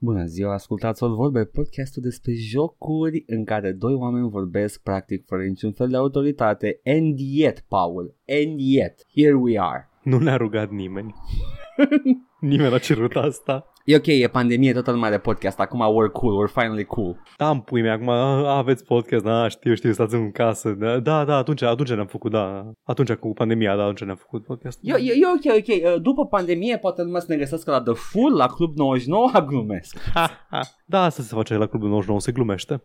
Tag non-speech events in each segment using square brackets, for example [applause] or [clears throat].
Bună ziua, ascultați o vorbe, podcastul despre jocuri în care doi oameni vorbesc practic fără niciun fel de autoritate. And yet, Paul, and yet, here we are. Nu ne-a rugat nimeni. [laughs] nimeni a cerut asta. E ok, e pandemie, toată lumea are podcast, acum we're cool, we're finally cool. Da, în pui mea, acum a, aveți podcast, da, știu, știu, stați în casă. Da, da, da atunci, atunci ne-am făcut, da. Atunci cu pandemia, da, atunci ne-am făcut podcast. E, e, e ok, ok, uh, după pandemie poate lumea să ne găsească la The Full, la Club 99, [laughs] glumesc. Ha, ha. Da, asta se face la Clubul 99, se glumește.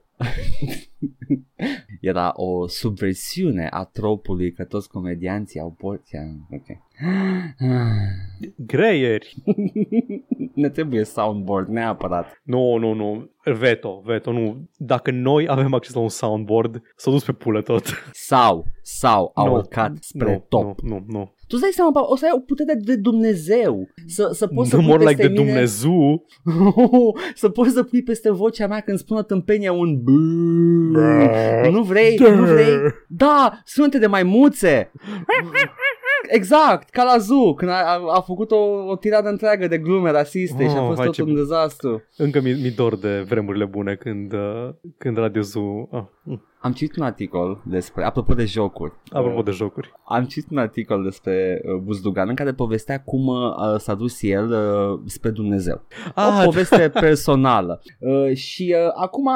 [laughs] Era o subversiune a tropului că toți comedianții au porția. Ok. Greieri. ne trebuie soundboard neapărat. Nu, nu, nu. Veto, veto, nu. Dacă noi avem acces la un soundboard, s-a dus pe pulă tot. Sau, sau au Nu, urcat spre nu, top. Nu, nu, nu. Tu îți dai seama, Paul, o să ai o putere de Dumnezeu. Să, să poți să Nu pui more like peste de mine... Dumnezeu. [laughs] să poți să pui peste vocea mea când spun o tâmpenie un bă. Brrr. Nu vrei? Nu vrei? Da, sunete de maimuțe. [laughs] Exact, ca la Zoo, când a, a, a făcut o, o tiradă întreagă de glume rasiste Oh, și a fost vai, tot ce- un dezastru. Încă mi, mi dor de vremurile bune când, uh, când Radio Zoo... Ah, mm. Am citit un articol despre, apropo de jocuri, apropo de jocuri. am citit un articol despre uh, Buzdugan în care povestea cum uh, s-a dus el uh, spre Dumnezeu. Ah, o poveste [laughs] personală. Uh, și uh, acum,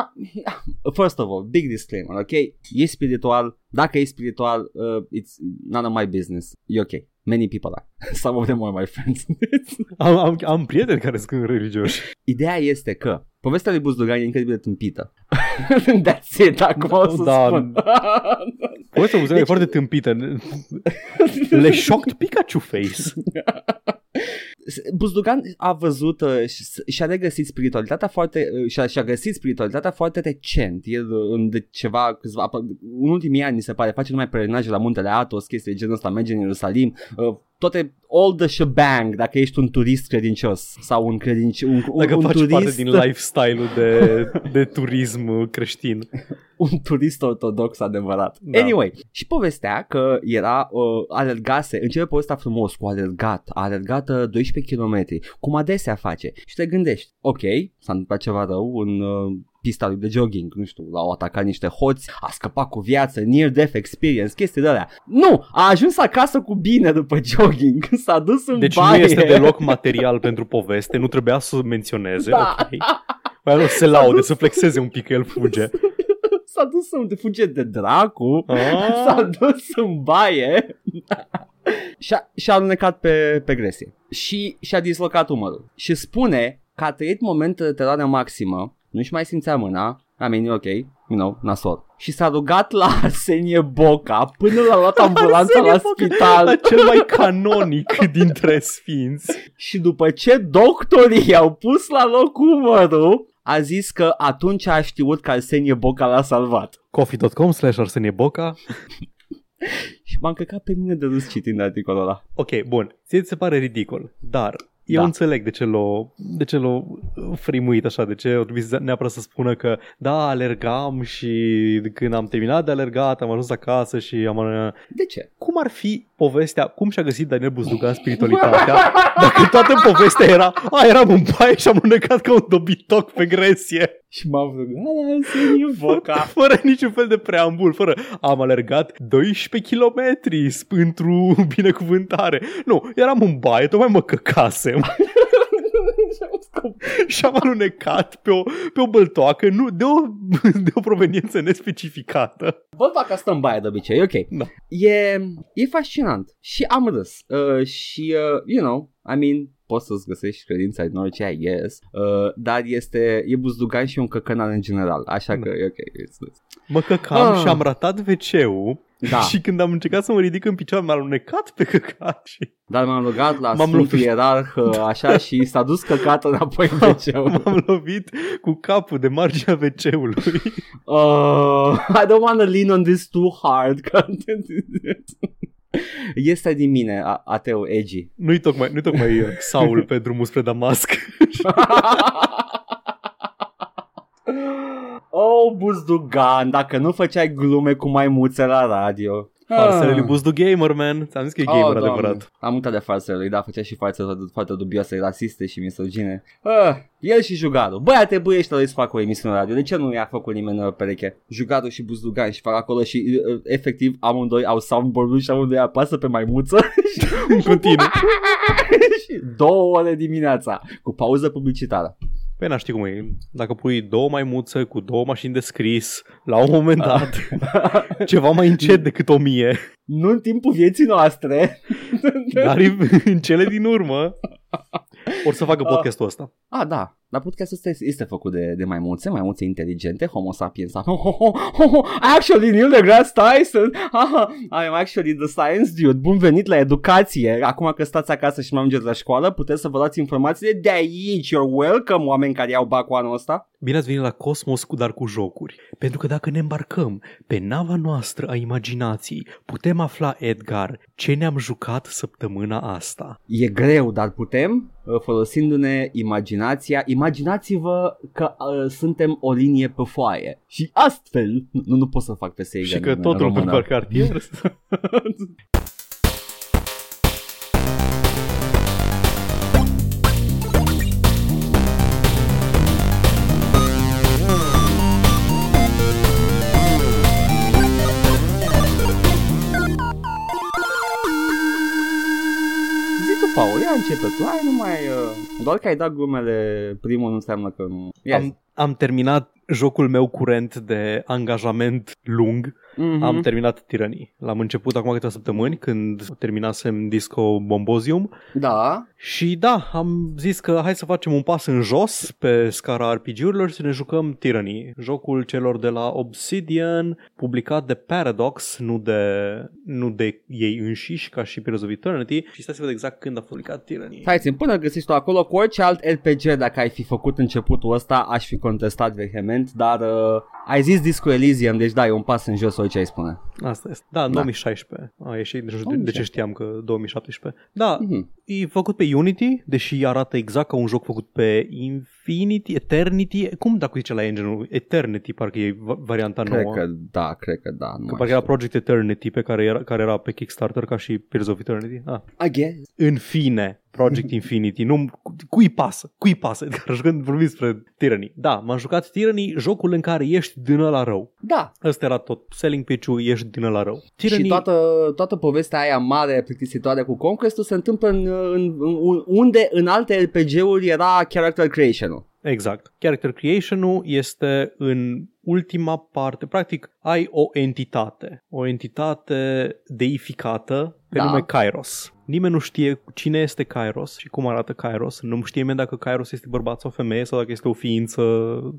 [laughs] first of all, big disclaimer, ok? E spiritual, dacă e spiritual, uh, it's none of my business. E ok. Many people are. [laughs] Some of them are my friends. [laughs] am, am, am prieteni care sunt religioși. Ideea este că povestea lui Buzdugan e incredibil de tâmpită. [laughs] That's it, acum o să Da. spun. Povestea deci... e Deci- foarte tâmpită. Le shocked Pikachu face. Buzdugan a văzut uh, și, și-a regăsit spiritualitatea foarte uh, și-a, și-a găsit spiritualitatea foarte recent. El uh, în de ceva, câțiva, în ultimii ani mi se pare, face numai peregrinaje la muntele Athos, chestii de genul ăsta, merge în Ierusalim, uh, toate, all the shebang, dacă ești un turist credincios sau un credincios, un, un, Dacă un faci turist, parte din lifestyle-ul de, de turism creștin. [laughs] un turist ortodox adevărat. Da. Anyway, și povestea că era, uh, alergase, începe povestea frumos cu alergat, a alergat uh, 12 km, cum adesea face. Și te gândești, ok, s-a întâmplat ceva rău în uh, pista lui de jogging, nu știu, l-au atacat niște hoți, a scăpat cu viață, near death experience, chestii de alea. Nu, a ajuns acasă cu bine după [laughs] jogging, s-a dus în Deci baie. nu este deloc material pentru poveste, nu trebuia să menționeze, Da. ok? Mai ales să laude, să flexeze un pic că el fuge. [laughs] S-a dus să fuge de dracu. Ah. [laughs] S-a dus în baie și-a, și-a alunecat pe, pe gresie și și-a dislocat umărul. Și spune că a trăit momente de teroare maximă, nu-și mai simțea mâna, I mean, e ok, you know, nasol. Și s-a rugat la [laughs] Arsenie Boca până l-a luat ambulanța la Arsenie Boca, spital. La cel mai canonic [laughs] dintre sfinți. Și după ce doctorii i-au pus la loc umărul, a zis că atunci a știut că Arsenie Boca l-a salvat. coffee.com slash Arsenie Boca [laughs] Și m-am căcat pe mine de râs citind articolul ăla. Ok, bun. Ție ți se pare ridicol, dar eu Da. înțeleg de ce l-o, de ce l-o frimuit așa, de ce o trebuie să- neapărat să spună că da, alergam și când am terminat de alergat am ajuns acasă și am... De ce? Cum ar fi povestea, cum și-a găsit Daniel Buzdugan spiritualitatea dacă toată povestea era, a, eram în baie și am înecat ca un dobitoc pe gresie, Și m-am rugat la Arsenie Boca. fără niciun fel de preambul, fără am alergat 12 km pentru binecuvântare. Nu, eram în baie, tocmai mă căcasem [laughs] și am alunecat pe o, pe o băltoacă nu, de, o, [laughs] de o proveniență nespecificată. Văd fac asta în baie de obicei, ok. Da. E, e fascinant și am râs. Uh, și, uh, you know, I mean, poți să-ți găsești credința din orice ai, yes. Uh, dar este, e buzdugan și un căcănar în general, așa Da. că e ok. It's, it's. Mă căcam Ah. și am ratat WC-ul Da, [laughs] și când am încercat să mă ridic în picioare m-am alunecat pe căcat și dar m-am rugat la M-am Sfântul lovit. Ierarh, uh, [laughs] așa, și s-a dus căcat înapoi pe [laughs] ceu. m-am lovit cu capul de marginea WC-ului. Uh, I don't want to lean on this too hard. Că- [laughs] este din mine, a- ateu, edgy. Nu-i tocmai, nu-i tocmai uh, Saul pe drumul spre Damasc. [laughs] oh, Buzdugan, dacă nu făceai glume cu maimuțe la radio. Farsele lui Buzdu Gamer, man. Ți-am zis că e gamer Ah. Doamne. adevărat. Am uitat de farsele lui, da, făcea și fațe foarte, foarte dubioase, rasiste și misogine. Ah, el și Jugaru. Băi, ar trebui ăștia să facă o emisiune radio. De ce nu i-a făcut nimeni uh, pereche? Jugaru și Buzdugan și fac acolo și uh, efectiv amândoi au soundboard și amândoi apasă pe maimuță [laughs] În continuu. [laughs] și două ore dimineața cu pauză publicitară. Păi n știi cum e. Dacă pui două maimuțe cu două mașini de scris, la un moment dat, [laughs] ceva mai încet decât o mie, Nu în timpul vieții noastre. dar în cele din urmă, or să facă podcastul ăsta. Ah, da. Dar podcastul ăsta este, este făcut de, de maimuțe, maimuțe inteligente, homo sapiens. [laughs] Actually, Neil deGrasse Tyson. I'm actually the science dude. Bun venit la educație. Acum că stați acasă și nu mergeți la școală, puteți să vă luați informațiile de aici. You're welcome, oameni care iau bacul anul ăsta. Bine ați venit la Cosmos, cu dar cu jocuri. Pentru că dacă ne îmbarcăm pe nava noastră a imaginației, putem afla, Edgar, ce ne-am jucat săptămâna asta. E greu, dar putem, uh, folosindu-ne imaginația. Imaginați-vă că uh, suntem o linie pe foaie. Și astfel, nu, nu pot să fac pe Sega Și că în totul pe română. [laughs] tu, hai nu mai... Uh, doar că ai dat glumele primul nu înseamnă că nu... Yes. am, am terminat jocul meu curent de angajament lung. Mhm. Am terminat Tiranii. L-am început acum câteva săptămâni când terminasem Disco Bombozium Da, și da, am zis că hai să facem un pas în jos pe scara RPG-urilor și să ne jucăm Tyranny, jocul celor de la Obsidian, publicat de Paradox, nu de, nu de ei înșiși, ca și Pillars of Eternity. Și stai să văd exact când a publicat Tyranny. Hai țin, până găsești tu acolo cu orice alt RPG dacă ai fi făcut începutul ăsta, aș fi contestat vehement, dar uh, ai zis Disco Elysium, deci da, e un pas în jos orice ai spune. Asta este. Da, în Da. 2016 a ieșit, nu știu de, de ce 2016. știam că 2017. Da, Mhm. e făcut pe Unity, deși arată exact ca un joc făcut pe Infinity, Eternity, cum dacă zice la engine Eternity, parcă e va- varianta Cred nouă. că da, cred că da. Nu Că mai parcă era știu. Project Eternity pe care era, care era pe Kickstarter ca și Pillars of Eternity. Ah. I guess. În fine, Project [laughs] Infinity. Nu, cu- cui pasă? Cui pasă? [laughs] Edgar, jucând vorbim despre Tyranny. Da, m-am jucat Tyranny, jocul în care ești din ăla rău. Da, Ăsta era tot. Selling pitch-ul, ești din ăla rău. Tyranny, Și toată, toată povestea aia mare, plictisitoare cu Conquest-ul se întâmplă în, în, în, unde în alte RPG-uri era character creation-ul. Exact. Character creation-ul este în ultima parte. Practic, ai o entitate. O entitate deificată pe Da. nume Kairos. Nimeni nu știe cine este Kairos și cum arată Kairos. Nu știe nimeni dacă Kairos este bărbat sau femeie sau dacă este o ființă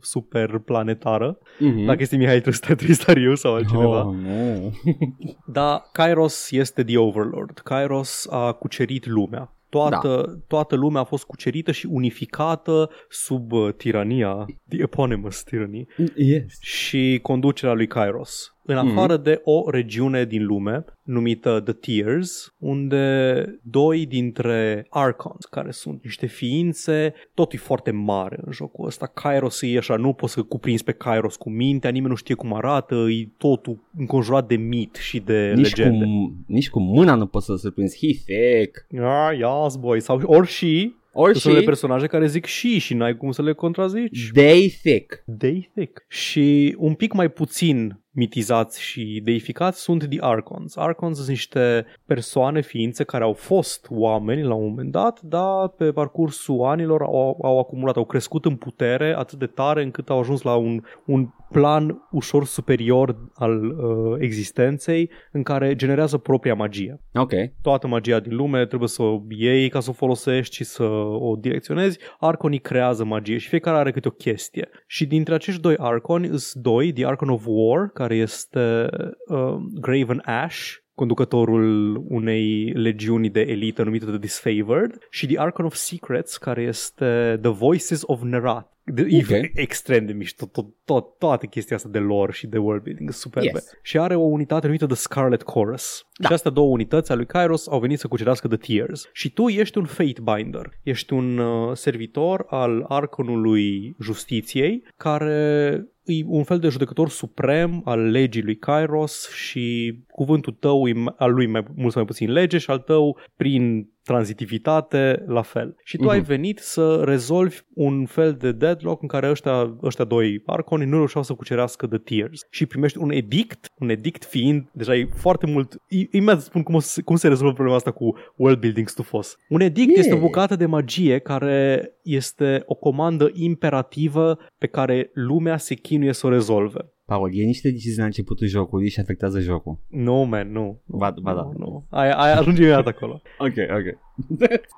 super planetară. Mm-hmm. Dacă este Mihai Trist- Tristariu sau altcineva. Oh, nu. [laughs] Dar Kairos este The Overlord. Kairos a cucerit lumea. Toată, da. toată lumea a fost cucerită și unificată sub uh, tirania, the eponymous tyranny, Yes. și conducerea lui Kairos. În Mhm. afară de o regiune din lume numită The Tears, unde doi dintre Archons, care sunt niște ființe, tot e foarte mare în jocul ăsta. Kairos e așa, nu poți să cuprinzi pe Kairos cu mintea, nimeni nu știe cum arată, e totul înconjurat de mit și de Nici legende. cu, nici cu mâna nu poți să surprinzi. He thick. Ah, yes, boy. Sau, ori și, Ori sunt de și personaje care zic și și n-ai cum să le contrazici. they thick. They thick. Și un pic mai puțin mitizați și deificați sunt The Archons. Archons sunt niște persoane, ființe care au fost oameni la un moment dat, dar pe parcursul anilor au, au acumulat, au crescut în putere atât de tare încât au ajuns la un, un plan ușor superior al uh, existenței în care generează propria magie Ok. toată magia din lume, trebuie să o iei ca să o folosești și să o direcționezi. Arconii creează magie și fiecare are câte o chestie. Și dintre acești doi arconi sunt doi, The Archon of War, care este uh, Graven Ash, conducătorul unei legiuni de elită numită The Disfavored și The Archon of Secrets, care este The Voices of Nerat. De, Ok. E extrem de mișto, tot, tot, toată chestia asta de lore și de worldbuilding, superbe. Yes. Și are o unitate numită The Scarlet Chorus. Da. Și astea două unități ale lui Kairos au venit să cucerească The Tears. Și tu ești un Fatebinder. Ești un uh, servitor al Arconului Justiției care e un fel de judecător suprem al legii lui Kairos și cuvântul tău e al lui mai mult sau mai puțin lege și al tău prin tranzitivitate, la fel. Și tu uh-huh. ai venit să rezolvi un fel de deadlock în care ăștia, ăștia doi arconi nu reușeau să cucerească The Tears și primești un edict, un edict fiind, deja e foarte mult, imediat spun cum, o, cum se rezolvă problema asta cu world building stufos. Un edict yeah. este o bucată de magie care este o comandă imperativă pe care lumea se chinuie să o rezolve. Paul, e niște decizii la începutul jocului și afectează jocul. Nu, no, man, nu. Ba, ba da. Nu, nu. Ai, ai ajunge imediat acolo. [laughs] ok, ok.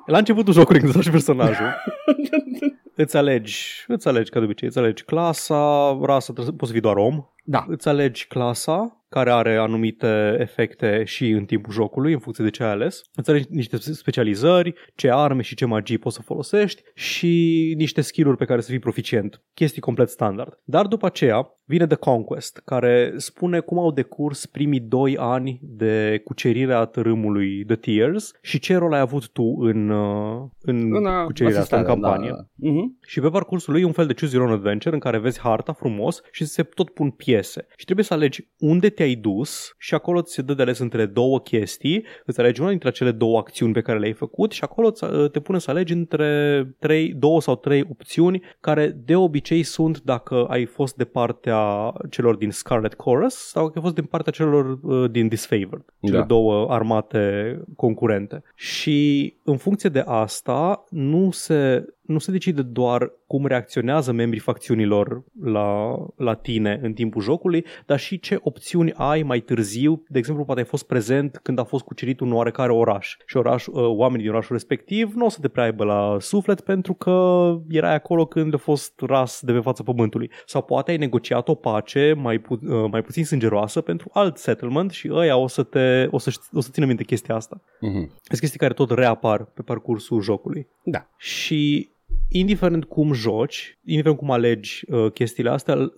la începutul jocului, când îți personajul, îți alegi, îți alegi ca de obicei, îți alegi clasa, rasa, poți să fii doar om. Da. Îți alegi clasa, care are anumite efecte și în timpul jocului, în funcție de ce ai ales. Îți alegi niște specializări, ce arme și ce magii poți să folosești și niște skill-uri pe care să fii proficient. Chestii complet standard. Dar după aceea vine The Conquest, care spune cum au decurs primii doi ani de cucerire a tărâmului The Tears și ce rol ai avut tu în, uh, în, în uh, cucerirea asta, în campanie. Da, da. Uh-huh. Și pe parcursul lui e un fel de choose your own adventure în care vezi harta frumos și se tot pun piese. Și trebuie să alegi unde te-ai dus și acolo ți se dă de ales între două chestii, îți alegi una dintre cele două acțiuni pe care le-ai făcut și acolo uh, te pune să alegi între trei, două sau trei opțiuni care de obicei sunt dacă ai fost de partea celor din Scarlet Chorus sau că a fost din partea celor uh, din Disfavored, cele da. două armate concurente. Și în funcție de asta nu se nu se decide doar cum reacționează membrii facțiunilor la, la tine în timpul jocului, dar și ce opțiuni ai mai târziu. De exemplu, poate ai fost prezent când a fost cucerit un oarecare oraș și oraș, uh, oamenii din orașul respectiv nu o să te prea aibă la suflet pentru că erai acolo când a fost ras de pe fața pământului. Sau poate ai negociat o pace mai, pu- uh, mai puțin sângeroasă pentru alt settlement și ăia o să, te, o să, o să țină minte chestia asta. Mm-hmm. Sunt chestii care tot reapar pe parcursul jocului. Da. Și indiferent cum joci, indiferent cum alegi uh, chestiile astea,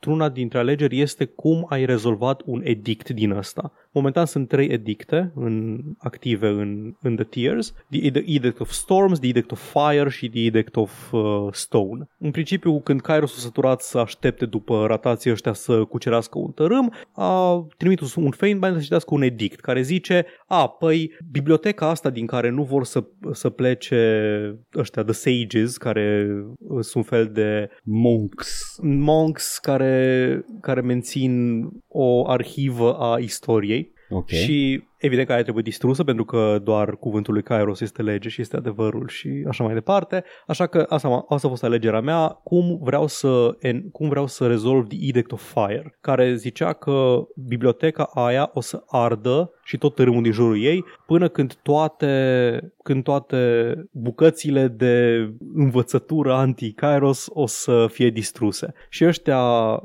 într-una dintre alegeri este cum ai rezolvat un edict din ăsta. Momentan sunt trei edicte în, active în, în The Tears. The, the Edict of Storms, The Edict of Fire și The Edict of uh, Stone. În principiu, când Kairos a săturat să aștepte după ratații ăștia să cucerească un tărâm, a trimis un Feynman să citească un edict care zice a, păi, biblioteca asta din care nu vor să, să plece ăștia, The Sages, care sunt fel de monks, monks care, care mențin o arhivă a istoriei Okay. Și evident că aia trebuie distrusă pentru că doar cuvântul lui Kairos este lege și este adevărul și așa mai departe. Așa că asta, asta a fost alegerea mea, cum vreau să, cum vreau să rezolv The Edict of Fire, care zicea că biblioteca aia o să ardă și tot tărâmul din jurul ei până când toate, când toate bucățile de învățătură anti-Kairos o să fie distruse. Și ăștia,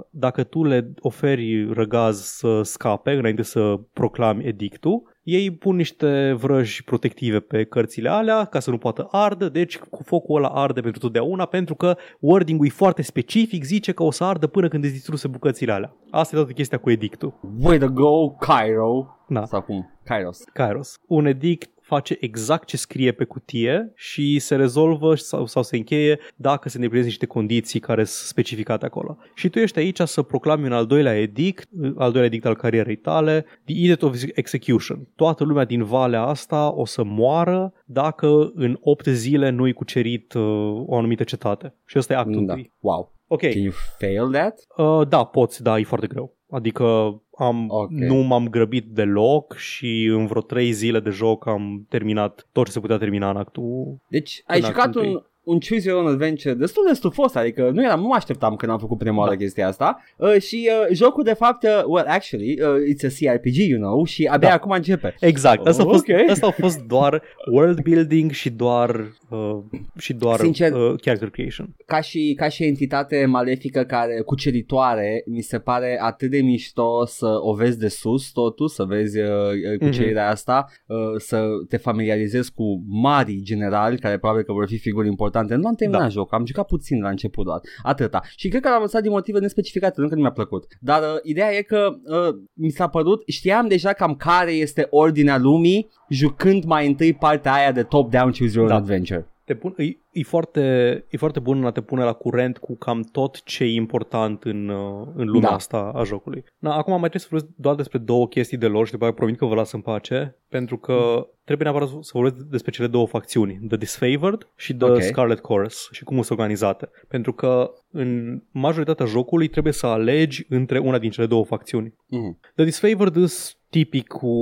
dacă tu le oferi răgaz să scape înainte să proclami edictul, ei pun niște vrăji protective pe cărțile alea ca să nu poată ardă, deci cu focul ăla arde pentru totdeauna pentru că wording-ul e foarte specific, zice că o să ardă până când îți distruse bucățile alea. Asta e toată chestia cu edictul. Way to go, Cairo! Da. Sau cum? Kairos. Kairos. Un edict face exact ce scrie pe cutie și se rezolvă sau, sau se încheie dacă se îndeplinesc niște condiții care sunt specificate acolo. Și tu ești aici să proclami un al doilea edict, al doilea edict al carierei tale, The Edict of Execution. Toată lumea din valea asta o să moară dacă în 8 zile nu-i cucerit uh, o anumită cetate. Și ăsta e actul da. Wow. Ok. Can you fail that? Uh, da, poți, da, e foarte greu. Adică am, okay. nu m-am grăbit deloc și în vreo trei zile de joc am terminat tot ce se putea termina în actul. Deci ai jucat un, un Choose Your Own Adventure destul de stufos, adică nu eram, nu mă așteptam când am făcut prima oară da. chestia asta uh, și uh, jocul de fapt, uh, well actually, uh, it's a CRPG, you know, și abia da. acum începe. Exact, asta, oh, a fost, okay. asta a fost doar world building și doar uh, și doar Sincer, uh, character creation. Ca și, ca și entitate malefică care cuceritoare, mi se pare atât de mișto să o vezi de sus totul, să vezi uh, uh cucerirea mm-hmm. asta, uh, să te familiarizezi cu mari generali care probabil că vor fi figuri importante importante. Nu am terminat da. jocul, am jucat puțin la început doar, atâta. Și cred că l-am lăsat din motive nespecificate, nu că nu mi-a plăcut. Dar uh, ideea e că uh, mi s-a părut, știam deja cam care este ordinea lumii, jucând mai întâi partea aia de top-down choose your da. adventure. Te pun, e, e, foarte, e foarte bun în a te pune la curent cu cam tot ce e important în, uh, în lumea Da. asta a jocului. Na, acum mai trebuie să vorbesc doar despre două chestii de lor și după aceea promit că vă las în pace, pentru că trebuie neapărat să vorbesc despre cele două facțiuni, The Disfavored și The Ok. Scarlet Chorus și cum sunt organizate. Pentru că în majoritatea jocului trebuie să alegi între una din cele două facțiuni. Mhm. The Disfavored is tipic cu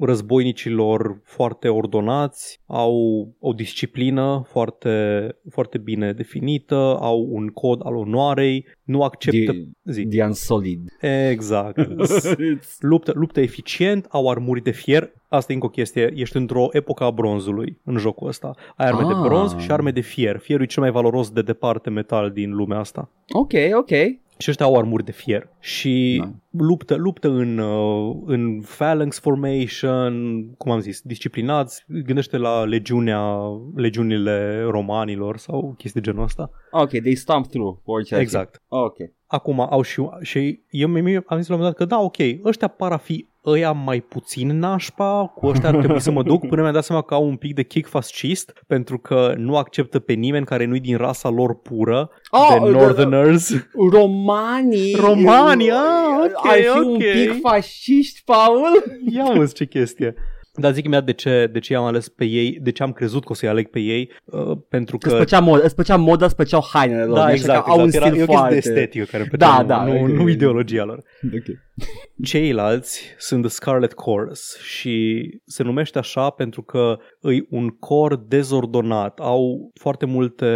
războinicilor foarte ordonați, au o disciplină foarte, foarte bine definită, au un cod al onoarei, nu acceptă... The, Zi. the Unsolid. Exact. [laughs] luptă, luptă eficient, au armuri de fier. Asta e încă o chestie, ești într-o epocă a bronzului în jocul ăsta. Ai arme de Ah. bronz și arme de fier. Fierul e cel mai valoros de departe metal din lumea asta. ok, ok. Și ăștia au armuri de fier. Și Da. luptă, luptă în, uh, în phalanx formation, cum am zis, disciplinați. Gândește la legiunea, legiunile romanilor sau chestii de genul ăsta. Ok, they stomp through. Orice ar fi. Exact. Ok. Acum au și, și eu mi- am zis la un moment dat că da, ok, ăștia par a fi ăia mai puțin nașpa, cu ăștia ar trebui să mă duc până mi-am dat seama că au un pic de kick fascist, pentru că nu acceptă pe nimeni care nu-i din rasa lor pură, Oh, de da, da. Northerners. Romanii Romanii, ah, ok, Ar fi ok. un pic fasciști, Paul Ia uzi ce chestie. Dar zic imediat de ce, de ce am ales pe ei, de ce am crezut că o să-i aleg pe ei, uh, pentru Că îți că... plăcea, mod, îți plăcea moda, îți plăceau hainele lor Da, așa exact, că au exact. un Era, stil e o chestie foarte de estetică care îmi Da, plăcea, da, nu, ok. nu ideologia lor. Ok. Ceilalți sunt The Scarlet Chorus și se numește așa pentru că îi un cor dezordonat. Au foarte multe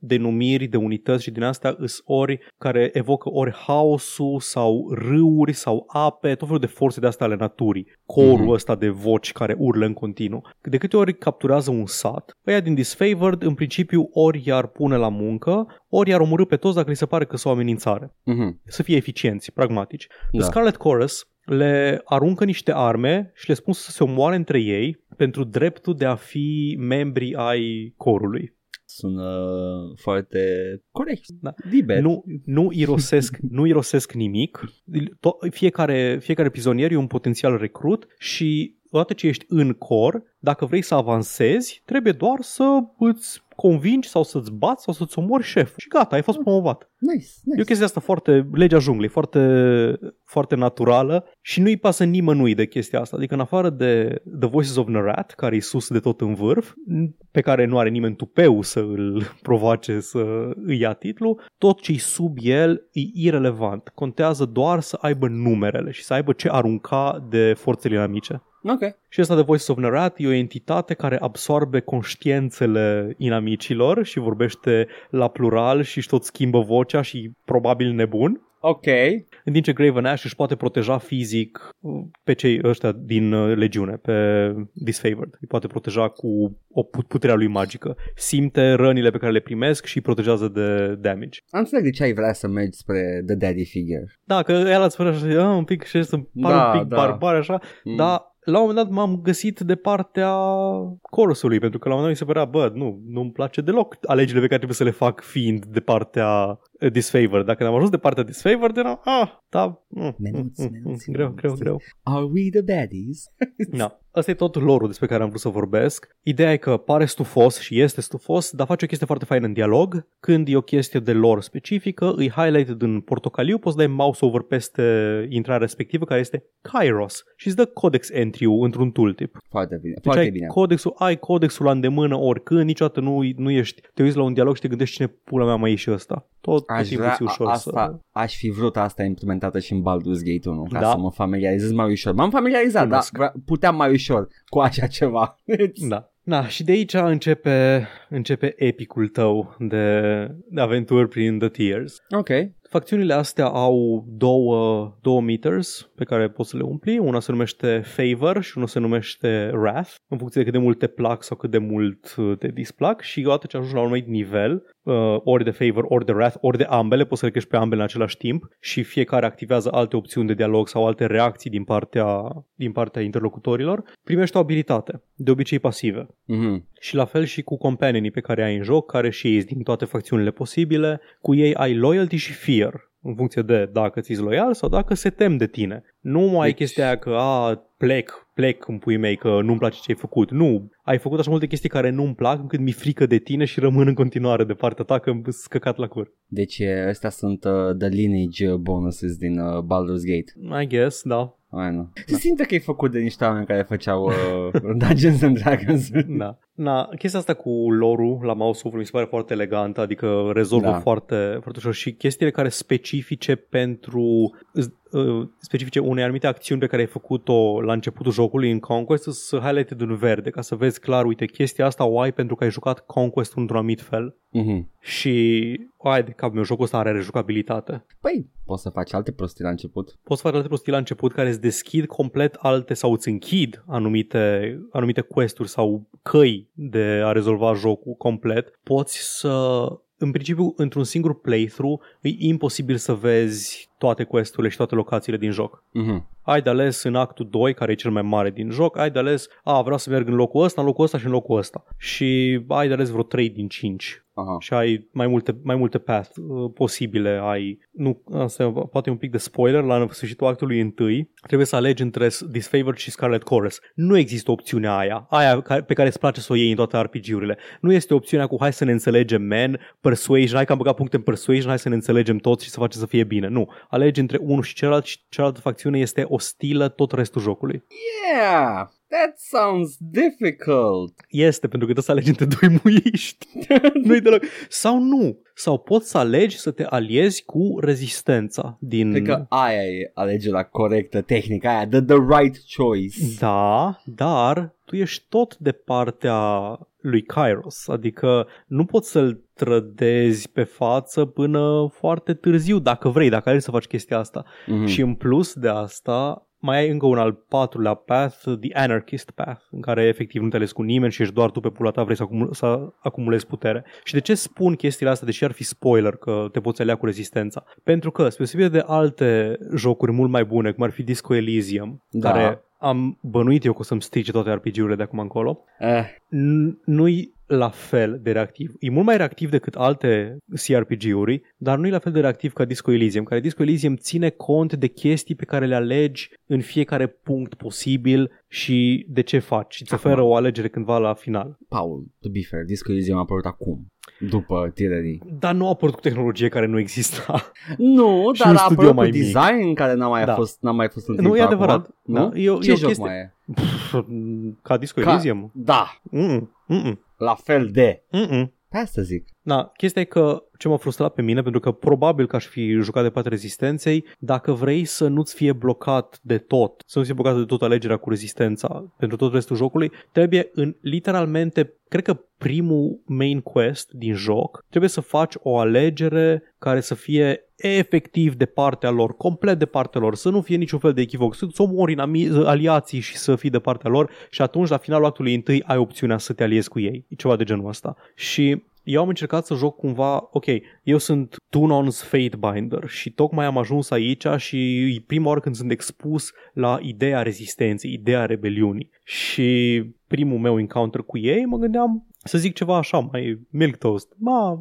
denumiri de unități și din astea îs ori care evocă ori haosul sau râuri sau ape, tot felul de forțe de astea ale naturii. Corul Mhm. ăsta de voci care urlă în continuu. De câte ori capturează un sat, ăia din Disfavored în principiu ori i-ar pune la muncă, ori i-ar omorâ pe toți dacă li se pare că sunt o amenințare Mhm. să fie eficienți, pragmatici. The Da. Scarlet Chorus le aruncă niște arme și le spun să se omoare între ei pentru dreptul de a fi membri ai corului. Sună foarte corect. Da. Liber. Nu, nu, irosesc, [laughs] nu irosesc nimic. To- fiecare, fiecare prizonier e un potențial recrut și odată ce ești în cor, dacă vrei să avansezi, trebuie doar să îți convingi sau să-ți bați sau să-ți omori șeful. Și gata, ai fost promovat. Nice, E o nice. chestie asta foarte, legea junglei, foarte, foarte naturală și nu-i pasă nimănui de chestia asta. Adică în afară de The Voices of Nerat, care e sus de tot în vârf, pe care nu are nimeni tupeu să îl [laughs] provoace să îi ia titlu, tot ce-i sub el e irelevant. Contează doar să aibă numerele și să aibă ce arunca de forțele inamice. Ok. Și ăsta de Voices of Nerat e o entitate care absorbe conștiințele inamicilor și vorbește la plural și își tot schimbă vocea și probabil nebun. Ok. În timp ce Graven Ash își poate proteja fizic uh, pe cei ăștia din uh, legiune, pe Disfavored. Îi poate proteja cu o put- puterea lui magică. Simte rănile pe care le primesc și îi protejează de damage. Am înțeleg de ce ai vrea să mergi spre The Daddy Figure. Da, că el ați spune așa, "Ah, un pic și să par Da, un pic da. barbar așa, Mm. dar la un moment dat m-am găsit de partea chorusului, pentru că la un moment dat mi se părea, bă, nu, nu-mi place deloc alegerile pe care trebuie să le fac fiind de partea uh, disfavored. Dacă am ajuns de partea disfavored, era, ah, da, mm, Menuț, mm, menuț, mm, greu, menuț. greu, greu. Are we the baddies? [laughs] Da. Asta e tot lorul despre care am vrut să vorbesc. Ideea e că pare stufos și este stufos, dar face o chestie foarte faină în dialog. Când e o chestie de lore specifică, îi highlighted în portocaliu, poți dai mouse over peste intrarea respectivă, care este Kairos, și îți dă codex entry într-un tooltip. Foarte bine. Deci Foarte ai bine. codexul, ai codexul la îndemână oricând, niciodată nu, nu ești, te uiți la un dialog și te gândești cine pula mea mai e și ăsta. Tot, tot Aș timpul vrea ți ușor asta, să... aș fi vrut asta implementată și în Baldur's Gate 1 ca Da. să mă familiarizez mai ușor. M-am familiarizat, dar Mulțumesc. vre- puteam mai ușor cu așa ceva. [laughs] Da. Da, și de aici începe, începe epicul tău de, de aventuri prin The Tears. ok. Facțiunile astea au două, două meters pe care poți să le umpli. Una se numește Favor și una se numește Wrath, în funcție de cât de mult te plac sau cât de mult uh, te displac și odată ce ajungi la un anumit nivel, uh, ori de Favor, ori de Wrath, ori de ambele, poți să le crești pe ambele în același timp și fiecare activează alte opțiuni de dialog sau alte reacții din partea, din partea interlocutorilor, primești o abilitate, de obicei pasive. Mhm. Și la fel și cu companionii pe care ai în joc, care și ei sunt din toate facțiunile posibile. Cu ei ai loyalty și fear în funcție de dacă ți-s loial sau dacă se tem de tine. Nu mai deci... ai chestia aia că a, plec, plec în pui mei că nu-mi place ce ai făcut. Nu, ai făcut așa multe chestii care nu-mi plac încât mi-e frică de tine și rămân în continuare de partea ta că îmi scăcat la cur. Deci astea sunt uh, the lineage bonuses din uh, Baldur's Gate. I guess, da. Ai, nu. Se da. simte că e făcut de niște oameni care făceau uh, [laughs] Dungeons and Dragons. da. Na, chestia asta cu lorul la mouse mi se pare foarte elegantă, adică rezolvă da. foarte, foarte ușor și chestiile care specifice pentru uh, specifice unei anumite acțiuni pe care ai făcut-o la începutul jocului în Conquest să highlighted în verde ca să vezi clar, uite, chestia asta o ai pentru că ai jucat Conquest într-un anumit fel mm-hmm. și ai de cap meu, jocul ăsta are rejucabilitate. Păi, poți să faci alte prostii la început. Poți să faci alte prostii la început care îți deschid complet alte sau îți închid anumite, anumite questuri sau căi de a rezolva jocul complet. Poți să în principiu, într-un singur playthrough, e imposibil să vezi toate questurile și toate locațiile din joc. Uh-huh. Ai de ales în actul 2, care e cel mai mare din joc, ai de ales, a, vreau să merg în locul ăsta, în locul ăsta și în locul ăsta. Și ai de ales vreo 3 din 5. Aha. și ai mai multe, mai multe path uh, posibile. Ai, nu, asta poate un pic de spoiler, la sfârșitul actului întâi trebuie să alegi între Disfavored și Scarlet Chorus. Nu există opțiunea aia, aia pe care îți place să o iei în toate RPG-urile. Nu este opțiunea cu hai să ne înțelegem, man, persuasion, hai că am băgat puncte în persuasion, hai să ne înțelegem toți și să facem să fie bine. Nu, alegi între unul și celălalt și cealaltă facțiune este ostilă tot restul jocului. Yeah! That sounds difficult. Este, pentru că trebuie să alegi între doi muiști. [laughs] Nu-i deloc. Sau nu. Sau poți să alegi să te aliezi cu rezistența din... Cred că aia e alegerea corectă, tehnica aia, the, the right choice. Da, dar tu ești tot de partea lui Kairos, adică nu poți să-l trădezi pe față până foarte târziu, dacă vrei, dacă alegi să faci chestia asta. Mm-hmm. Și în plus de asta, mai ai încă un al patrulea path, The Anarchist Path, în care efectiv nu te ales cu nimeni și ești doar tu pe pula ta, vrei să, acumul- să acumulezi putere. Și de ce spun chestiile astea, deși ar fi spoiler că te poți alea cu rezistența? Pentru că, spre de alte jocuri mult mai bune, cum ar fi Disco Elysium, da. care am bănuit eu că o să-mi strice toate RPG-urile de acum încolo, eh. nu-i la fel de reactiv. E mult mai reactiv decât alte CRPG-uri, dar nu e la fel de reactiv ca Disco Elysium, care Disco Elysium ține cont de chestii pe care le alegi în fiecare punct posibil și de ce faci și îți oferă o alegere cândva la final. Paul, to be fair, Disco Elysium a apărut acum după tinerii. Dar nu a apărut cu tehnologie care nu exista. [laughs] Nu, dar a apărut mai cu design mic. care n-a mai, da. fost, n-a mai fost în Nu, e adevărat. Nu? Da? E, Ce e joc chestie... mai e? Ca Disco Ca... Elysium? Da. Mm-mm. Mm-mm. La fel de. Mm-mm. Pe asta zic. Da, chestia e că ce m-a frustrat pe mine, pentru că probabil că aș fi jucat de partea rezistenței, dacă vrei să nu-ți fie blocat de tot, să nu fie blocat de tot alegerea cu rezistența pentru tot restul jocului, trebuie în literalmente, cred că primul main quest din joc, trebuie să faci o alegere care să fie efectiv de partea lor, complet de partea lor, să nu fie niciun fel de echivoc, să omori în aliații și să fii de partea lor și atunci la finalul actului întâi ai opțiunea să te aliezi cu ei, e ceva de genul ăsta. Și eu am încercat să joc cumva, ok, eu sunt Tunon's Fatebinder și tocmai am ajuns aici și e prima oară când sunt expus la ideea rezistenței, ideea rebeliunii. Și primul meu encounter cu ei mă gândeam, să zic ceva așa, mai milk toast. Ma,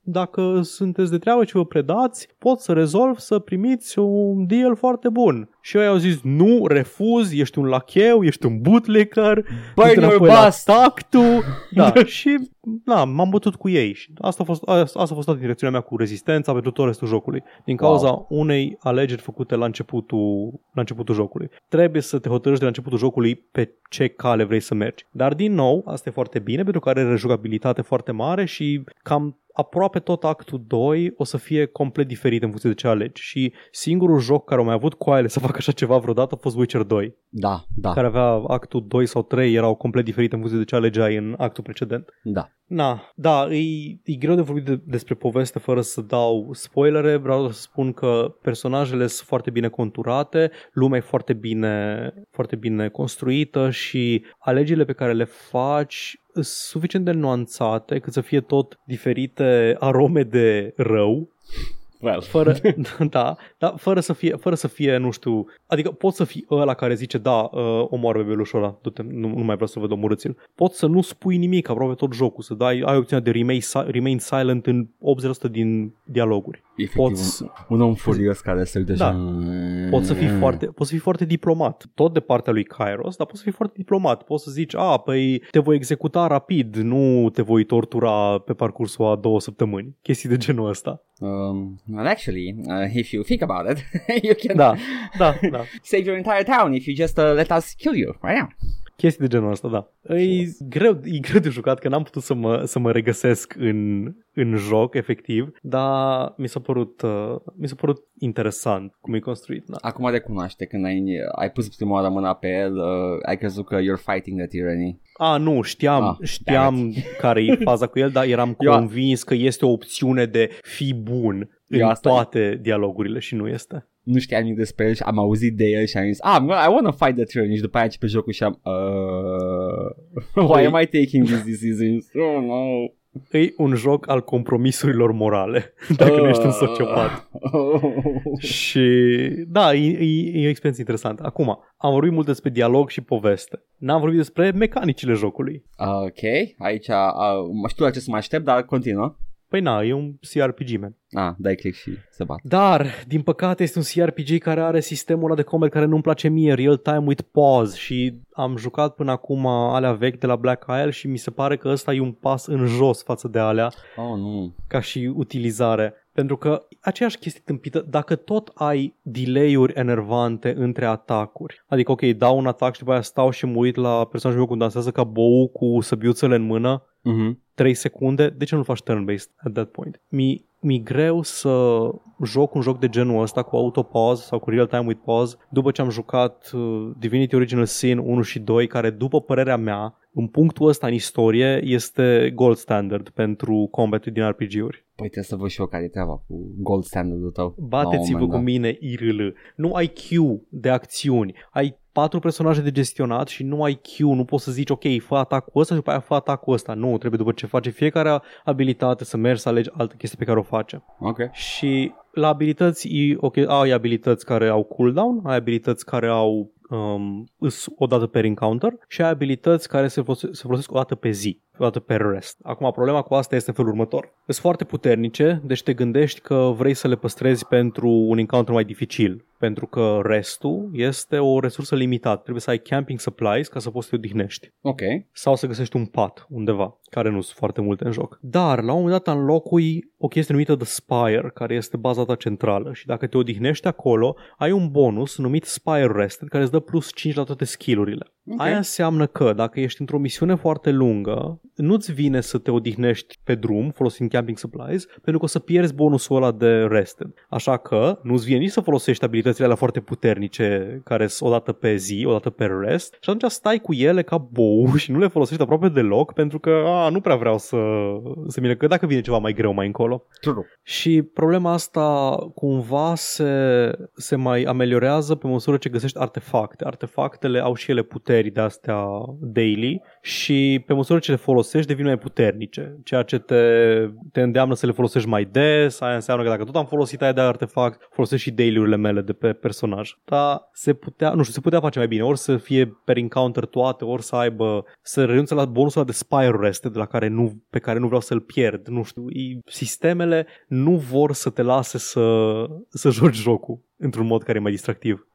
dacă sunteți de treabă ce vă predați, pot să rezolv să primiți un deal foarte bun. Și eu au zis, nu, refuz, ești un lacheu, ești un bootlicker, Băi, nu bast! tactul. Da, și na, m-am bătut cu ei. Și asta a fost, asta a fost toată direcțiunea mea cu rezistența pentru tot restul jocului. Din cauza wow. unei alegeri făcute la începutul, la începutul jocului. Trebuie să te hotărăști de la începutul jocului pe ce cale vrei să mergi. Dar din nou, asta e foarte bine pentru că are rejugabilitate foarte mare și cam aproape tot actul 2 o să fie complet diferit în funcție de ce alegi și singurul joc care a mai avut coaile să facă așa ceva vreodată a fost Witcher 2. Da, da. Care avea actul 2 sau 3 erau complet diferite în funcție de ce alegeai în actul precedent. Da. Na, da, e, e greu de vorbit de, despre poveste fără să dau spoilere. Vreau să spun că personajele sunt foarte bine conturate, lumea e foarte bine, foarte bine construită și alegerile pe care le faci suficient de nuanțate cât să fie tot diferite arome de rău well. fără, [laughs] da, da, fără, să fie, fără să fie, nu știu, adică poți să fii ăla care zice, da, uh, omoară bebelușul ăla, du-te, nu, nu mai vreau să văd omorâți-l. Poți să nu spui nimic aproape tot jocul, să dai, ai opțiunea de remain, remain silent în 80% din dialoguri. Efectiv, Poți, un, un om furios care se uită Da. așa... poți, să fii foarte, poți să fii foarte diplomat, tot de partea lui Kairos, dar poți să fii foarte diplomat. Poți să zici, a, păi te voi executa rapid, nu te voi tortura pe parcursul a două săptămâni. Chestii de genul ăsta. Um, well, actually, uh, if you think about it, [laughs] you can Da, da, da. [laughs] save your entire town if you just uh, let us kill you right now. Chestii de genul ăsta, da. E greu, e greu de jucat, că n-am putut să mă, să mă regăsesc în, în joc, efectiv, dar mi s-a părut, uh, mi s-a părut interesant cum e construit. Da. Acum recunoaște când ai, ai pus prima oară mâna pe el, uh, ai crezut că you're fighting the tyranny. A, nu, știam, Ah, știam care e [laughs] faza cu el, dar eram Eu- convins că este o opțiune de fi bun în Eu asta- toate dialogurile și nu este. Nu știam nimic despre el și am auzit de el și am zis, ah, I wanna fight the tyranny și după aia pe jocul și am, uh, [laughs] why am I taking these decisions? [laughs] Oh, no. E un joc al compromisurilor morale, [laughs] dacă nu ești un sociopat. Uh. Și da, e, e, e o experiență interesantă. Acum, am vorbit mult despre dialog și poveste. N-am vorbit despre mecanicile jocului. ok, aici uh, știu la ce să mă aștept, dar continuă. Păi na, e un CRPG, man. Ah, dai click și se bat. Dar, din păcate, este un CRPG care are sistemul ăla de combat care nu-mi place mie, real time with pause și am jucat până acum alea vechi de la Black Isle și mi se pare că ăsta e un pas în jos față de alea Oh, nu. ca și utilizare. Pentru că aceeași chestie tâmpită, dacă tot ai delay-uri enervante între atacuri, adică ok, dau un atac și după aia stau și mă uit la personajul meu cum dansează ca bou cu săbiuțele în mână, Mhm. 3 secunde, de ce nu faci turn-based at that point? Mi, mi greu să joc un joc de genul ăsta cu autopause sau cu real-time with pause după ce am jucat uh, Divinity Original Sin 1 și 2, care după părerea mea, în punctul ăsta în istorie, este gold standard pentru combat din RPG-uri. Păi trebuie să văd și eu care e treaba cu gold standard-ul tău. la un Bateți-vă moment cu dat. mine, IRL. Nu ai Q de acțiuni. Ai patru personaje de gestionat și nu ai Q, nu poți să zici ok, fă atacul ăsta și după aia fă atacul ăsta. Nu, trebuie după ce face fiecare abilitate să mergi să alegi altă chestie pe care o face. Ok. Și la abilități, e, ok, ai abilități care au cooldown, ai abilități care au um, îs o dată per encounter și ai abilități care se, folose- se folosesc o dată pe zi, o dată per rest. Acum, problema cu asta este în felul următor. Sunt foarte puternice, deci te gândești că vrei să le păstrezi pentru un encounter mai dificil, pentru că restul este o resursă limitată. Trebuie să ai camping supplies ca să poți să te odihnești Ok. sau să găsești un pat undeva, care nu sunt foarte multe în joc. Dar, la un moment dat, înlocui o chestie numită The Spire, care este baza ta centrală și dacă te odihnești acolo, ai un bonus numit Spire Rested, care îți dă plus 5 la toate skillurile. Ok. Aia înseamnă că dacă ești într-o misiune foarte lungă, nu-ți vine să te odihnești pe drum folosind camping supplies, pentru că o să pierzi bonusul ăla de rested. Așa că nu-ți vine nici să folosești abilitățile alea foarte puternice, care sunt o dată pe zi, o dată pe rest, și atunci stai cu ele ca bou [laughs] și nu le folosești aproape deloc, pentru că a, nu prea vreau să, să vină, că dacă vine ceva mai greu mai încolo. True. Și problema asta cumva se, se mai ameliorează pe măsură ce găsești artefacte. Artefactele au și ele puteri de astea daily și pe măsură ce le folosești devin mai puternice, ceea ce te, te îndeamnă să le folosești mai des, aia înseamnă că dacă tot am folosit aia de artefact, folosesc și daily-urile mele de pe personaj. Dar se putea, nu știu, se putea face mai bine, ori să fie per encounter toate, ori să aibă, să renunțe la bonusul ăla de Spire Rest, de la care nu, pe care nu vreau să-l pierd, nu știu, e, sistemele nu vor să te lase să, să joci jocul într-un mod care e mai distractiv.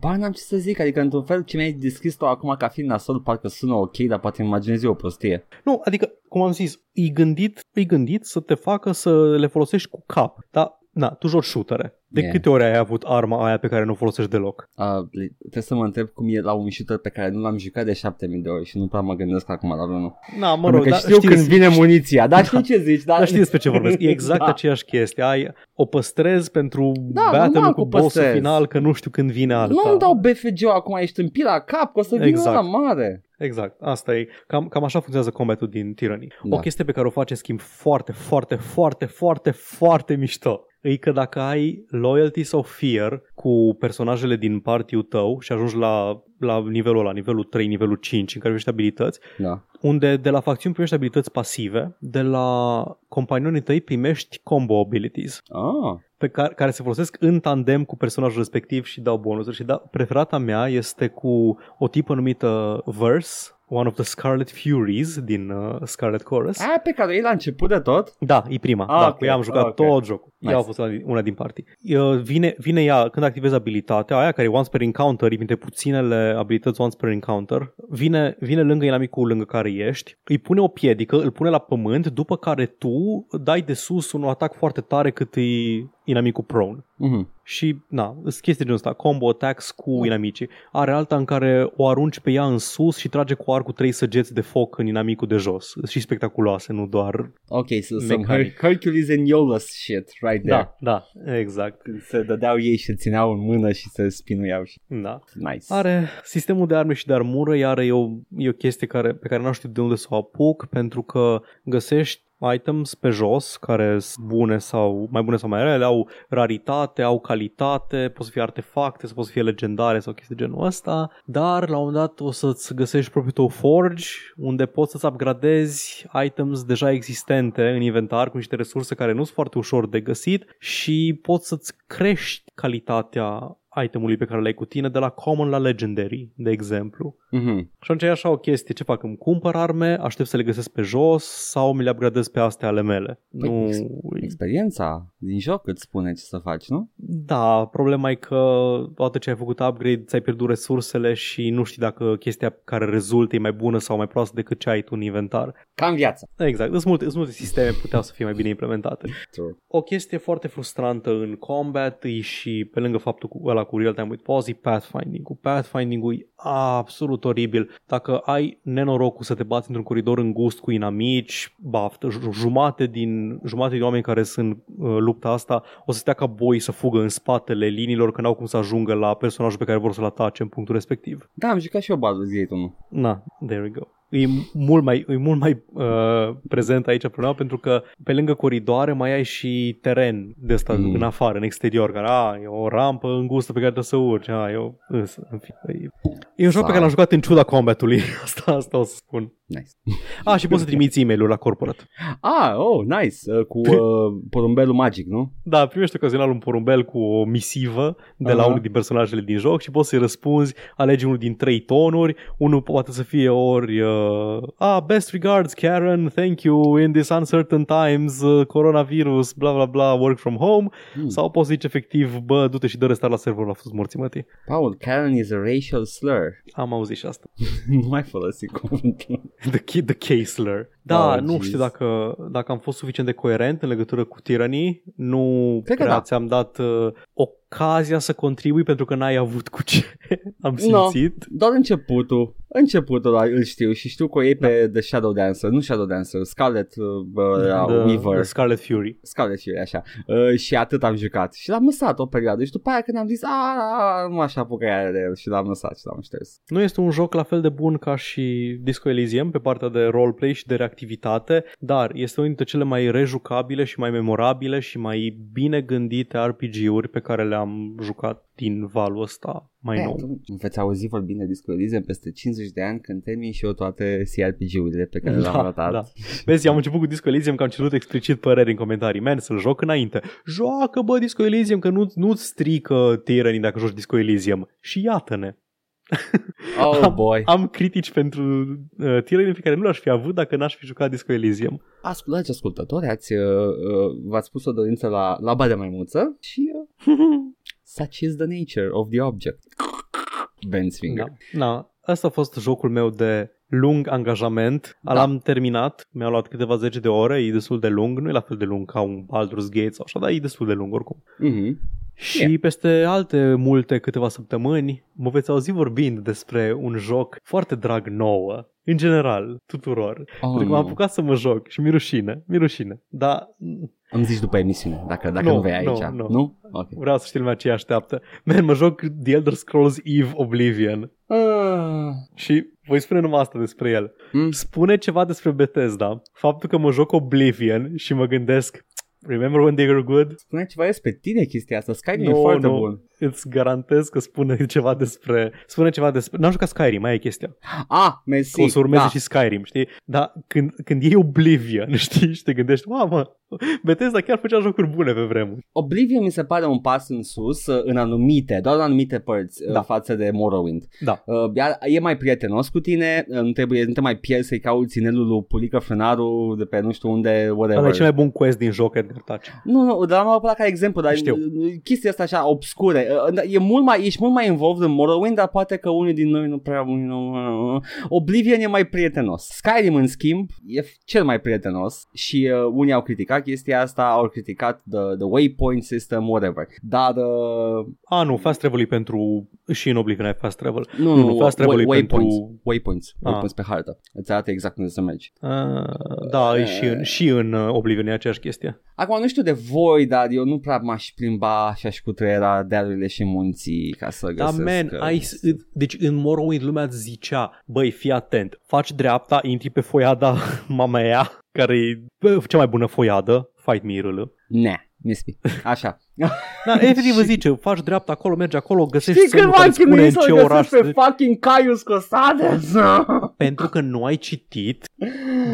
Ba, n-am ce să zic, adică într-un fel ce mi-ai descris tu acum ca fiind nasol parcă sună ok, dar poate îmi imaginez eu o prostie. Nu, adică, cum am zis, e gândit, e gândit să te facă să le folosești cu cap, dar Na, tu joci shootere. De Yeah. câte ori ai avut arma aia pe care nu o folosești deloc? Uh, trebuie să mă întreb cum e la un shooter pe care nu l-am jucat de 7000 de ori și nu prea mă gândesc acum la unul. Na, mă Pentru rog, că dar știu știi, când vine muniția, dar știu ce zici. Dar, dar știți despre ce vorbesc. E exact [laughs] Da. aceeași chestie. Ai, o păstrezi pentru Da, battle normal cu că bossul păstrez. final, că nu știu când vine alta. Nu îmi dau BFG-ul acum, ești în pila cap, că o să vină Exact. la mare. Exact, asta e. Cam, cam așa funcționează combatul din Tyranny. Da. O chestie pe care o faci în schimb foarte, foarte, foarte, foarte, foarte mișto e că dacă ai loyalty sau fear cu personajele din party tău și ajungi la, la nivelul ăla, nivelul 3, nivelul 5, în care primești abilități, Da. unde de la facțiuni primești abilități pasive, de la companionii tăi primești combo abilities Ah, pe care, care se folosesc în tandem cu personajul respectiv și dau bonusuri. Și da, preferata mea este cu o tipă numită Verse, one of the Scarlet Furies din uh, Scarlet Chorus. Aia pe care e la început de tot? Da, e prima. Ah, da, ok, cu ea am jucat ok. tot jocul. Nice. Ea a fost una din, una din partii. Uh, Vine, vine ea, când activezi abilitatea aia, care e once per encounter, e dintre puținele abilități once per encounter, vine, vine lângă inamicul lângă care ești, îi pune o piedică, îl pune la pământ, după care tu dai de sus un atac foarte tare cât e inamicul prone. Mhm. Și, na, sunt chestii genul ăsta, combo attacks cu inamicii. Are alta în care o arunci pe ea în sus și trage cu arcul trei săgeți de foc în inamicul de jos. Sunt și spectaculoase, nu doar... Ok, so some Mecanic. Her- Hercules and Iolus shit right there. Da, da, exact. Când se dădeau ei și se țineau în mână și se spinuiau și... Da. Nice. Are sistemul de arme și de armură, iar e o, e o chestie care, pe care nu știu de unde să o apuc, pentru că găsești items pe jos care sunt bune sau mai bune sau mai rele, au raritate, au calitate, pot să fie artefacte, sau pot să fie legendare sau chestii de genul ăsta, dar la un moment dat o să-ți găsești propriul tău forge unde poți să-ți upgradezi items deja existente în inventar cu niște resurse care nu sunt foarte ușor de găsit și poți să-ți crești calitatea itemului pe care l-ai cu tine de la common la legendary, de exemplu. Mhm. Și atunci e așa o chestie, ce fac? Îmi cumpăr arme, aștept să le găsesc pe jos sau mi le upgradez pe astea ale mele. Păi, nu... ex- Experiența din joc îți spune ce să faci, nu? Da, problema e că odată ce ai făcut upgrade, ți-ai pierdut resursele și nu știi dacă chestia care rezultă e mai bună sau mai proastă decât ce ai tu în inventar. Ca în viață. Exact, sunt multe, sunt multe sisteme puteau să fie mai bine implementate. True. O chestie foarte frustrantă în combat e și pe lângă faptul cu ăla cu real-time with pause e pathfinding-ul. Pathfinding-ul e absolut oribil. Dacă ai nenorocul să te bați într-un coridor îngust cu inamici, baftă, J- jumate din, jumate din oameni care sunt uh, lupta asta o să stea ca boi să fugă în spatele liniilor că n-au cum să ajungă la personajul pe care vor să-l atace în punctul respectiv. Da, am jucat și eu Baldur's Gate 1. Na, there we go. E mult mai, e mult mai uh, prezent aici problema pentru că pe lângă coridoare mai ai și teren de ăsta Mm. mm. în afară, în exterior, care a, e o rampă îngustă pe care trebuie să urci. A, e, o, însă, în fine, e, e un joc pe care l-am jucat în ciuda combatului. [laughs] Asta, asta o să spun. Nice. A, și poți să trimiți e mail la corporate. Ah, oh, nice. Uh, cu uh, porumbelul magic, nu? Da, primești ocazional un porumbel cu o misivă de la Aha. unul din personajele din joc și poți să-i răspunzi, alegi unul din trei tonuri, unul poate să fie ori uh, ah, best regards Karen, thank you in this uncertain times, uh, coronavirus, bla bla bla, work from home, Hmm. sau poți să zici efectiv, bă, du-te și dă restart la serverul, a fost morții mătii. Paul, Karen is a racial slur. Am auzit și asta. [laughs] nu mai folosi cuvântul. The, ki- the K-slur. Da, Oh, nu jeez. știu dacă, dacă am fost suficient de coerent în legătură cu tiranii. Nu Cred că prea da. ți-am dat uh, ocazia să contribui pentru că n-ai avut cu ce. [laughs] am No. simțit. Doar începutul. Începutul ăla îl știu și știu că o iei pe The Shadow Dancer, nu Shadow Dancer, Scarlet uh, uh, The- Weaver. the Scarlet Fury. Scarlet Fury, așa. Uh, și atât am jucat. Și l-am lăsat o perioadă. Și după aia când am zis, a, nu așa apucă de el și l-am lăsat și l-am șters. Nu este un joc la fel de bun ca și Disco Elysium pe partea de roleplay și de reactivitate, dar este unul dintre cele mai rejucabile și mai memorabile și mai bine gândite RPG-uri pe care le-am jucat din valul ăsta mai Eh, nou. tu veți auzi vorbind de Disco Elysium peste 50 de ani când termin și eu toate CRPG-urile pe care le-am Da, arătat. da. Vezi, am început cu Disco Elysium că am cerut explicit păreri în comentarii. Man, să-l joc înainte. Joacă, bă, Disco Elysium, că nu, nu-ți strică Tyranny dacă joci Disco Elysium. Și iată-ne. Oh [laughs] boy. Am critici pentru uh, Tyranny pe care nu l-aș fi avut dacă n-aș fi jucat Disco Elysium. Ascultați ascultători, ați, uh, uh, v-ați pus o dorință la laba de maimuță și uh, [laughs] such is the nature of the object. Ben's finger. Da. da. Asta a fost jocul meu de lung angajament. Da. L-am terminat, mi-a luat câteva zece de ore, e destul de lung, nu e la fel de lung ca un Baldur's Gate sau așa, dar e destul de lung oricum. Mhm. Și Yeah. peste alte multe câteva săptămâni mă veți auzi vorbind despre un joc foarte drag nouă, în general, tuturor. Oh, Pentru că nu. m-am apucat să mă joc și mi rușine, mi rușine. Dar Îmi zici după emisiune, dacă, dacă Nu, nu, vei nu, aici. nu. nu? Ok. vreau să știu lumea ce așteaptă. Man, mă joc The Elder Scrolls Eve Oblivion Ah. și voi spune numai asta despre el. Mm. Spune ceva despre Bethesda. Faptul că mă joc Oblivion și mă gândesc Remember when they were good? Spune ceva despre tine chestia asta. Skyrim Nu, e foarte nu. bun. Îți garantez că spune ceva despre... Spune ceva despre... N-am jucat Skyrim, mai e chestia. Ah, mersi. o să urmeze da. și Skyrim, știi? Dar când, când iei Oblivion, [laughs] știi? Și te gândești, mamă, Bethesda chiar făcea jocuri bune pe vremuri. Oblivion mi se pare un pas în sus uh, în anumite, doar în anumite părți Da. da. față de Morrowind. Da. Uh, iar e mai prietenos cu tine, uh, nu trebuie, nu te mai pierzi să-i cauți inelul lui Pulică Frânaru de pe nu știu unde, whatever. Ăla e cel mai bun quest din joc, Edgar Taci. Nu, nu, dar am luat ca exemplu, dar Știu. chestia asta așa obscure. Uh, E mult mai, ești mult mai involved în Morrowind, dar poate că unii din noi nu prea... Nu, Oblivion e mai prietenos. Skyrim, în schimb, e cel mai prietenos și uh, unii au criticat chestia asta, au criticat the, the waypoint system, whatever. Dar uh, A, nu, fast travel e pentru... Și în Oblivion ai fast travel. nu, Nu, nu, nu, fast travel e waypoints, pentru- waypoints, Ah. waypoints pe hartă. Îți arată exact unde să mergi. A, da, e și în, și în uh, Oblivion e aceeași chestie. Acum nu știu de voi, dar eu nu prea m-aș plimba și aș cutreiera dealurile și munții ca să Da, găsesc. man, uh, ai, deci în Morrowind lumea îți zicea, băi, fii atent, faci dreapta, intri pe foiada [laughs] mamea, care e bă, cea mai bună foiadă, fight me râlă. Ne, mispi. Așa. Da, [laughs] efectiv îți zice, faci dreapta acolo, mergi acolo, găsești Știi când semnul care m-am îți spune chinuit în să ce oraș. găsesc pe fucking Caius Costades? [laughs] Pentru că nu ai citit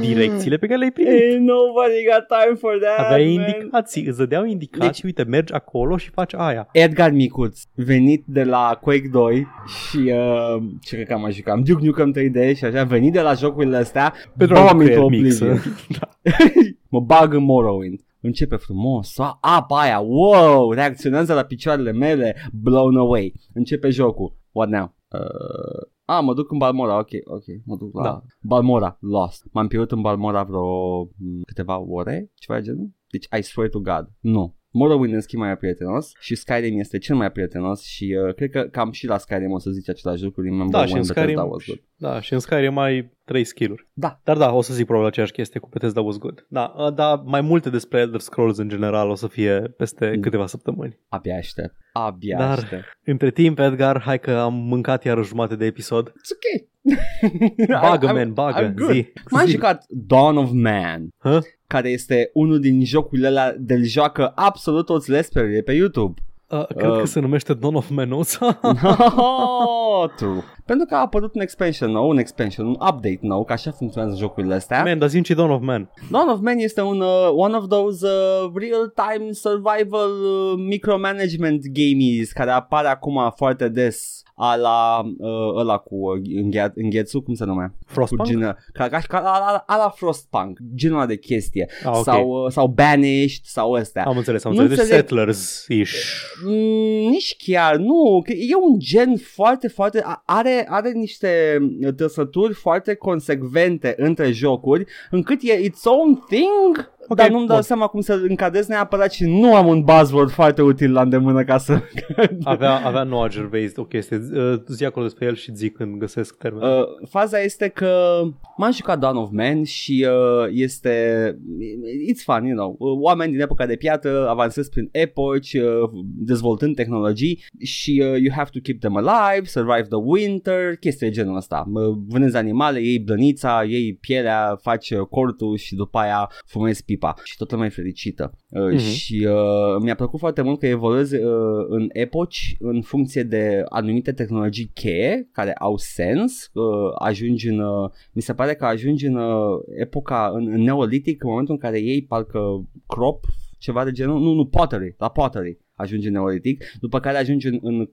direcțiile pe care le-ai primit. Ain't nobody got time for that, Aveai man. indicații, îți dădeau indicații, uite, mergi acolo și faci aia. Edgar Micuț, venit de la Quake 2 și uh, ce cred că am mai jucat, Duke Nukem 3D și așa, venit de la jocurile astea, Pentru bam un creier into mic să- Oblivion. da. [laughs] mă bag în Morrowind. Începe frumos, a, apa aia, wow, reacționează la picioarele mele, blown away. Începe jocul. What now? Uh, a, mă duc în Balmora, ok, ok, mă duc la Da. Balmora, lost. M-am pierdut în Balmora vreo m, câteva ore, ceva de genul. Deci I swear to God, nu. Morrowind în schimb mai e prietenos și Skyrim este cel mai prietenos și uh, cred că cam și la Skyrim o să zici același lucru. Remember Da, și when în Bethesda Skyrim, was good. da, și în Skyrim ai trei skill-uri. Da. Dar da, o să zic probabil aceeași chestie cu Bethesda was good. Da, uh, da, mai multe despre Elder Scrolls în general o să fie peste Mm. câteva săptămâni. Abia aștept. Abia Dar- aștept. Între timp, Edgar, hai că am mâncat iar o jumătate de episod. It's ok. Bagă, [laughs] I'm- man, bagă, I'm good. zi. M-am zi. jucat Dawn of Man, Hă? Care este unul din jocurile alea de joacă absolut toți lesperii pe YouTube. Uh, cred Uh. că se numește Dawn of Menusa. [laughs] True. Pentru că a apărut un expansion nou, un expansion, un update nou, că așa funcționează jocurile astea. Man, dar zi ce Dawn of Man. Dawn of Man este un uh, one of those uh, real-time survival uh, micromanagement games care apare acum foarte des a la uh, ăla cu uh, înghe- înghețul, cum se numea? Frostpunk? Cu genul, ca, ca, ca, a, a, a la Frostpunk, genul ăla de chestie. Ah, ok. sau, uh, sau Banished sau ăstea. Am înțeles, am Nu înțeles. Deci înțeleg- Settlers-ish. Mm, nici chiar, nu, că e un gen foarte, foarte, a- are, are niște trăsături foarte consecvente între jocuri, încât e its own thing, Ok, dar nu-mi dau bun. seama cum să încadrez neapărat și nu am un buzzword foarte util la îndemână ca să... [laughs] Avea, avea Noah Gervais o chestie. Uh, zi acolo despre el și zic când găsesc termenul. Uh, faza este că m-am jucat Dawn of Man și uh, este it's fun, you know. Uh, oameni din epoca de piatră avansez prin epoci, uh, dezvoltând tehnologii și uh, you have to keep them alive, survive the winter, chestii de genul ăsta. Uh, vânezi animale, iei blănița, iei pielea, faci uh, cortul și după aia fumezi pipa și toată lumea e fericită. Uh, Mhm. Și uh, mi-a plăcut foarte mult că evoluezi uh, în epoci în funcție de anumite tehnologii cheie care au sens. Uh, ajungi în, uh, mi se pare că ajungi în uh, epoca, în, în neolitic, în momentul în care iei parcă crop, ceva de genul, nu, nu, pottery, la pottery ajungi în neolitic, după care ajungi în, în uh,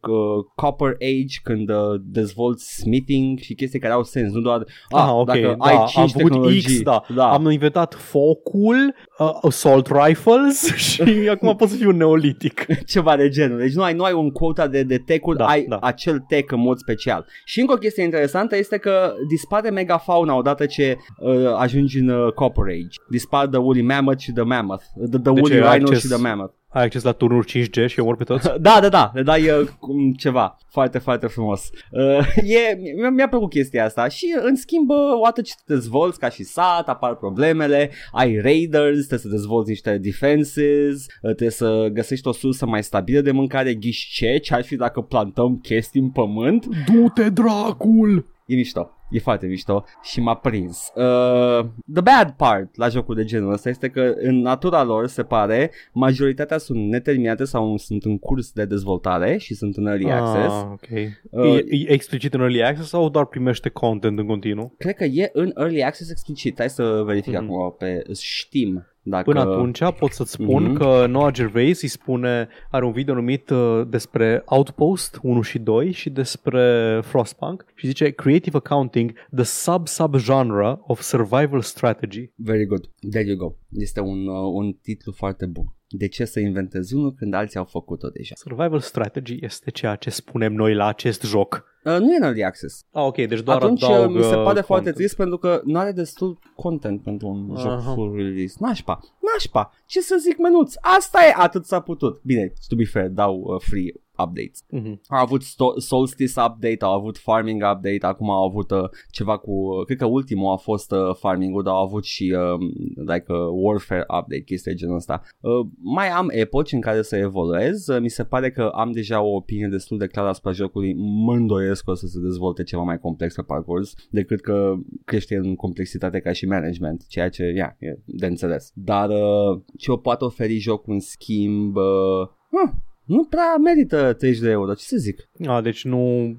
copper age când uh, dezvolți smithing și chestii care au sens, nu doar ah, Ah, ok, dacă da, ai am 5 făcut tehnologii, X, da. da. Am inventat focul, uh, assault rifles [laughs] și [laughs] acum pot să fiu un neolitic. [laughs] ceva de genul. Deci nu ai, nu ai un quota de, de tech-uri, Da, ai da. acel tech în mod special. Și încă o chestie interesantă este că dispare megafauna odată ce uh, ajungi în uh, Copper Age. Dispar the Woolly Mammoth și the Mammoth. The, the Deci Woolly ai Rhino acces- și the Mammoth. Ai acces la turnuri 5G și omor pe toți? [laughs] Da, da, da, le dai uh, cum ceva foarte, foarte frumos. Uh, [laughs] e, mi-a, mi-a plăcut chestia asta și în schimb, uh, odată ce te dezvolți ca și sat, apar problemele, ai raiders, trebuie să dezvolți niște defenses, uh, trebuie să găsești o sursă mai stabilă de mâncare, ghiși ce, ce ar fi dacă plantăm chestii în pământ, Du-te, dracul! e mișto. E foarte mișto și m-a prins. Uh, the bad part la jocul de genul ăsta este că în natura lor se pare majoritatea sunt neterminate sau sunt în curs de dezvoltare și sunt în early access. Ah, ok. Uh, e, e explicit în early access sau doar primește content în continuu? Cred că e în early access explicit. Hai să verific Mhm. acum pe Steam. Dacă... Până atunci pot să-ți spun Mhm. că Noah Gervais îi spune, are un video numit uh, despre Outpost 1 și 2 și despre Frostpunk și zice Creative Accounting, the sub-sub-genre of survival strategy. Very good. There you go. Este un, uh, un titlu foarte bun. De ce să inventezi unul când alții au făcut-o deja? Survival strategy este ceea ce spunem noi la acest joc. Uh, nu e în early access. Ah, ok, deci doar Atunci uh, adaugă mi se pare content. foarte trist pentru că nu are destul content pentru un Aha. joc full release. Nașpa, nașpa. Ce să zic menuț? Asta e, atât s-a putut. Bine, to be fair, dau uh, free updates. Mhm. Au avut sto- Solstice update, au avut Farming update, acum au avut uh, ceva cu, uh, cred că ultimul a fost uh, Farming-ul, dar au avut și um, like uh, Warfare update, chestii de genul ăsta. Uh, mai am epoci în care să evoluez, uh, mi se pare că am deja o opinie destul de clară asupra jocului, mă îndoiesc că o să se dezvolte ceva mai complex pe parcurs decât că crește în complexitate ca și management, ceea ce, yeah, e de înțeles. Dar uh, ce o poate oferi jocul în schimb... Uh, huh, nu prea merită 30 de euro, ce să zic? Ah, deci nu...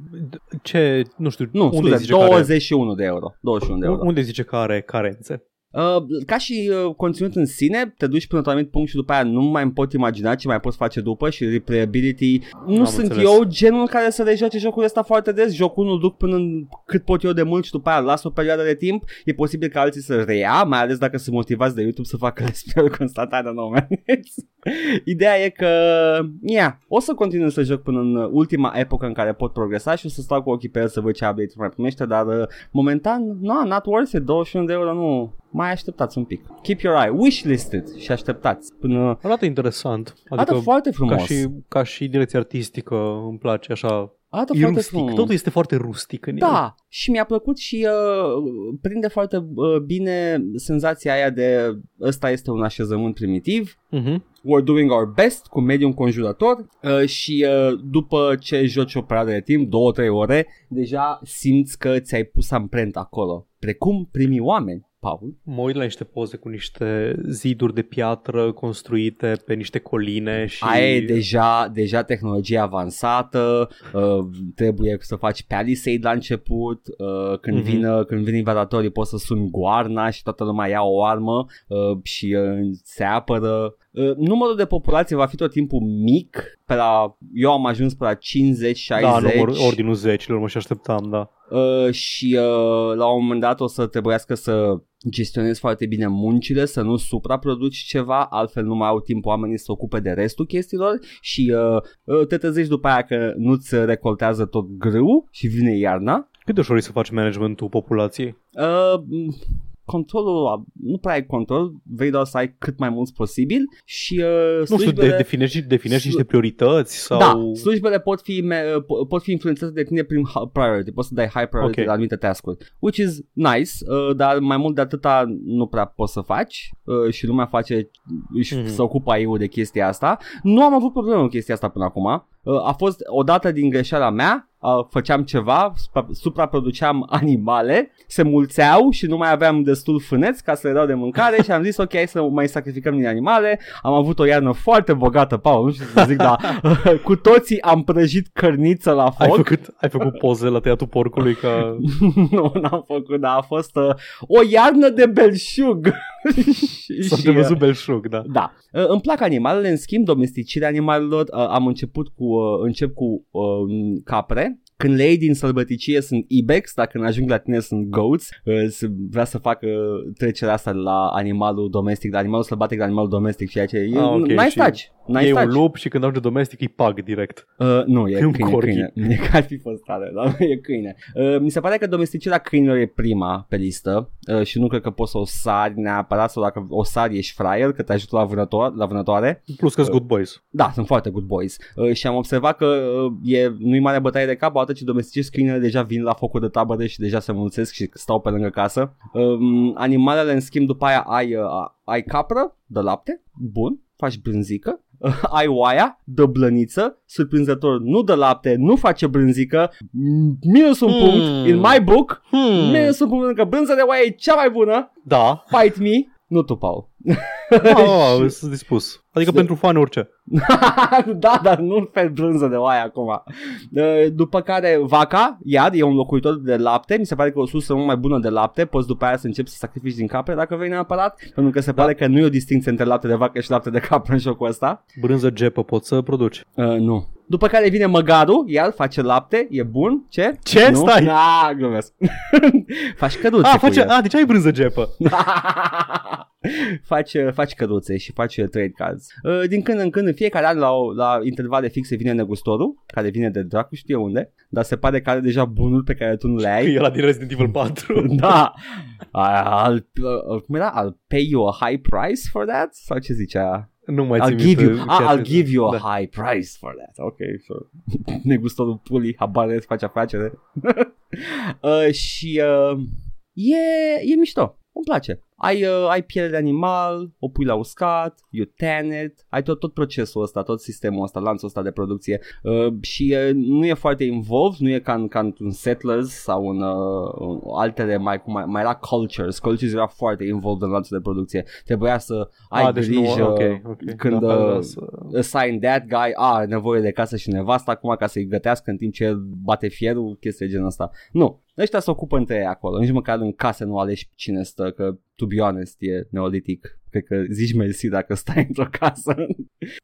Ce... Nu știu, Nu, unde scuze, zice că are, 21 de euro. 21 de euro. unde zice că are carențe? Uh, ca și uh, conținut în sine, te duci până la un anumit punct și după aia nu mai îmi pot imagina ce mai poți face după și replayability. Nu Am sunt înțeles. eu genul care să rejoace jocul ăsta foarte des. Jocul nu duc până în cât pot eu de mult și după aia las o perioadă de timp. E posibil ca alții să reia, mai ales dacă sunt motivați de YouTube să facă despre constant, I don't know, man. Ideea e că, yeah, o să continui să joc până în ultima epocă în care pot progresa și o să stau cu ochii pe el să văd ce update mai primește, dar uh, momentan, no, not worth it, 21 de euro nu, mai așteptați un pic. Keep your eye, wishlisted și așteptați până... Arată interesant. Arată foarte frumos. Ca și, ca și direcție artistică îmi place așa. Arată E foarte rustic. frumos. Totul este foarte rustic în el. Da, și mi-a plăcut și uh, prinde foarte uh, bine senzația aia de ăsta este un așezământ primitiv, Mhm. we're doing our best cu mediul înconjurător uh, și uh, după ce joci o perioadă de timp, 2-3 ore, deja simți că ți-ai pus amprenta acolo, precum primii oameni. Paul. Mă uit la niște poze cu niște ziduri de piatră construite pe niște coline și... Aia e deja, deja tehnologie avansată, uh, trebuie să faci palisade la început, uh, când, Mhm. mm-hmm. vin, când vin invadatorii poți să suni goarna și toată lumea ia o armă uh, și uh, se apără. Uh, numărul de populație va fi tot timpul mic, pe la, eu am ajuns pe la 50-60. Da, număr, ordinul zecilor, mă și așteptam, da. Uh, și uh, la un moment dat o să trebuiască să gestionezi foarte bine muncile, să nu supraproduci ceva, altfel nu mai au timp oamenii să se ocupe de restul chestiilor și uh, uh, te trezești după aia că nu-ți recoltează tot grâu și vine iarna. Cât de ușor e să faci managementul populației? Uh, controlul, nu prea ai control, vrei doar să ai cât mai mulți posibil și uh, Nu știu, slujbele- de, definești, definești Slu- niște priorități sau... Da, slujbele pot fi, me- po- pot fi influențate de tine prin hi- priority, poți să dai high priority Ok. la anumite task-uri, which is nice, uh, dar mai mult de atâta nu prea poți să faci uh, și lumea face, își Mhm. se ocupă AI-ul de chestia asta. Nu am avut probleme cu chestia asta până acum. Uh, a fost o dată din greșeala mea, uh, făceam ceva, supra- supraproduceam animale, se mulțeau și nu mai aveam destul fâneți ca să le dau de mâncare și am zis ok, hai să mai sacrificăm din animale. Am avut o iarnă foarte bogată, Paul, nu știu să zic, dar [laughs] cu toții am prăjit cărniță la Ai foc. făcut, ai făcut poze la tăiatul porcului ca... [laughs] nu, n-am făcut, dar a fost uh, o iarnă de belșug. și, [laughs] S-a și, uh, văzut belșug, da. da. Uh, Îmi plac animalele, în schimb, domesticirea animalelor. Uh, Am început cu, uh, încep cu uh, capre. Când le iei din sălbăticie sunt ibex, dar când ajung la tine sunt goats. Uh, se- Vrea să facă trecerea asta de la animalul domestic, de la animalul sălbatic la animalul domestic, ceea ce e Ah, ok, nice și touch. Nice e touch. un lup și când ajunge domestic îi pag direct. Uh, nu, e E un câine, corgi. câine. E că ar fi fost tare, dar nu [laughs] e câine. Uh, mi se pare că domesticirea câinilor e prima pe listă uh, și nu cred că poți să o sari neapărat sau dacă o sari ești fraier, că te ajută la, vânătoare, la vânătoare. Plus că good boys. Da, sunt foarte good boys. Uh, și am observat că uh, e, nu-i mare bătaie de cap, odată ce domesticezi câinele deja vin la focul de tabără și deja se mulțesc și stau pe lângă casă. Um, animalele, în schimb, după aia ai, uh, ai capră de lapte, bun. faci brânzică, [laughs] ai oaia, dă blăniță, surprinzător nu dă lapte, nu face brânzică, minus un Hmm. punct, in my book, Hmm. minus un punct, pentru că brânza de oaie e cea mai bună, Da. fight me, nu tu, Paul. [laughs] Ah, ah, sunt dispus. Adică pentru fan orice. [laughs] da, dar nu pe brânză de oaie acum. Uh, După care vaca, iar, e un locuitor de lapte, mi se pare că o sursă mult mai bună de lapte, poți după aia să începi să sacrifici din capre dacă vrei neapărat, pentru că se Da. pare că nu e o distinție între lapte de vacă și lapte de capră în jocul ăsta. Brânză gepă poți să produci. Uh, nu. După care vine măgarul, iar face lapte, e bun, ce? Ce? Nu? Stai. Da, glumesc. [laughs] faci căduțe Ah, cu face, el. ah, deci ai brânză gepă. Faci, faci căduțe și faci trade cards. Uh, Din când în când, în fiecare an, la, o- la intervale fixe, vine negustorul, care vine de dracu știe unde, dar se pare că are deja bunuri pe care tu nu le ai. [laughs] E la din Resident Evil 4. [laughs] da. I'll, uh, cum era? I'll pay you a high price for that? Sau ce zicea? nu mai I'll țin give you, minte ah, chestia I'll give you a Da. high price for that. Ok, sure. [laughs] Negustorul pulii, habar nu face afacere. uh, și uh, e, e mișto. Îmi place. Ai, uh, ai piele de animal, o pui la uscat, you tan it, ai tot, tot procesul ăsta, tot sistemul ăsta, lanțul ăsta de producție. Uh, și uh, nu e foarte involved, nu e ca, în, ca într-un Settlers sau în uh, în altele mai, cum mai, mai era Cultures, Cultures era foarte involved în lanțul de producție, trebuia să ai Ah, deci nu, grijă ok, ok. când Da, uh, da, să- assign that guy, a, are nevoie de casă și nevastă acum ca să-i gătească în timp ce el bate fierul, chestii de genul ăsta. Nu, ăștia se ocupă între ei acolo, nici măcar în case nu alegi cine stă, că to be honest e neolitic. Cred că zici mersi dacă stai într-o casă.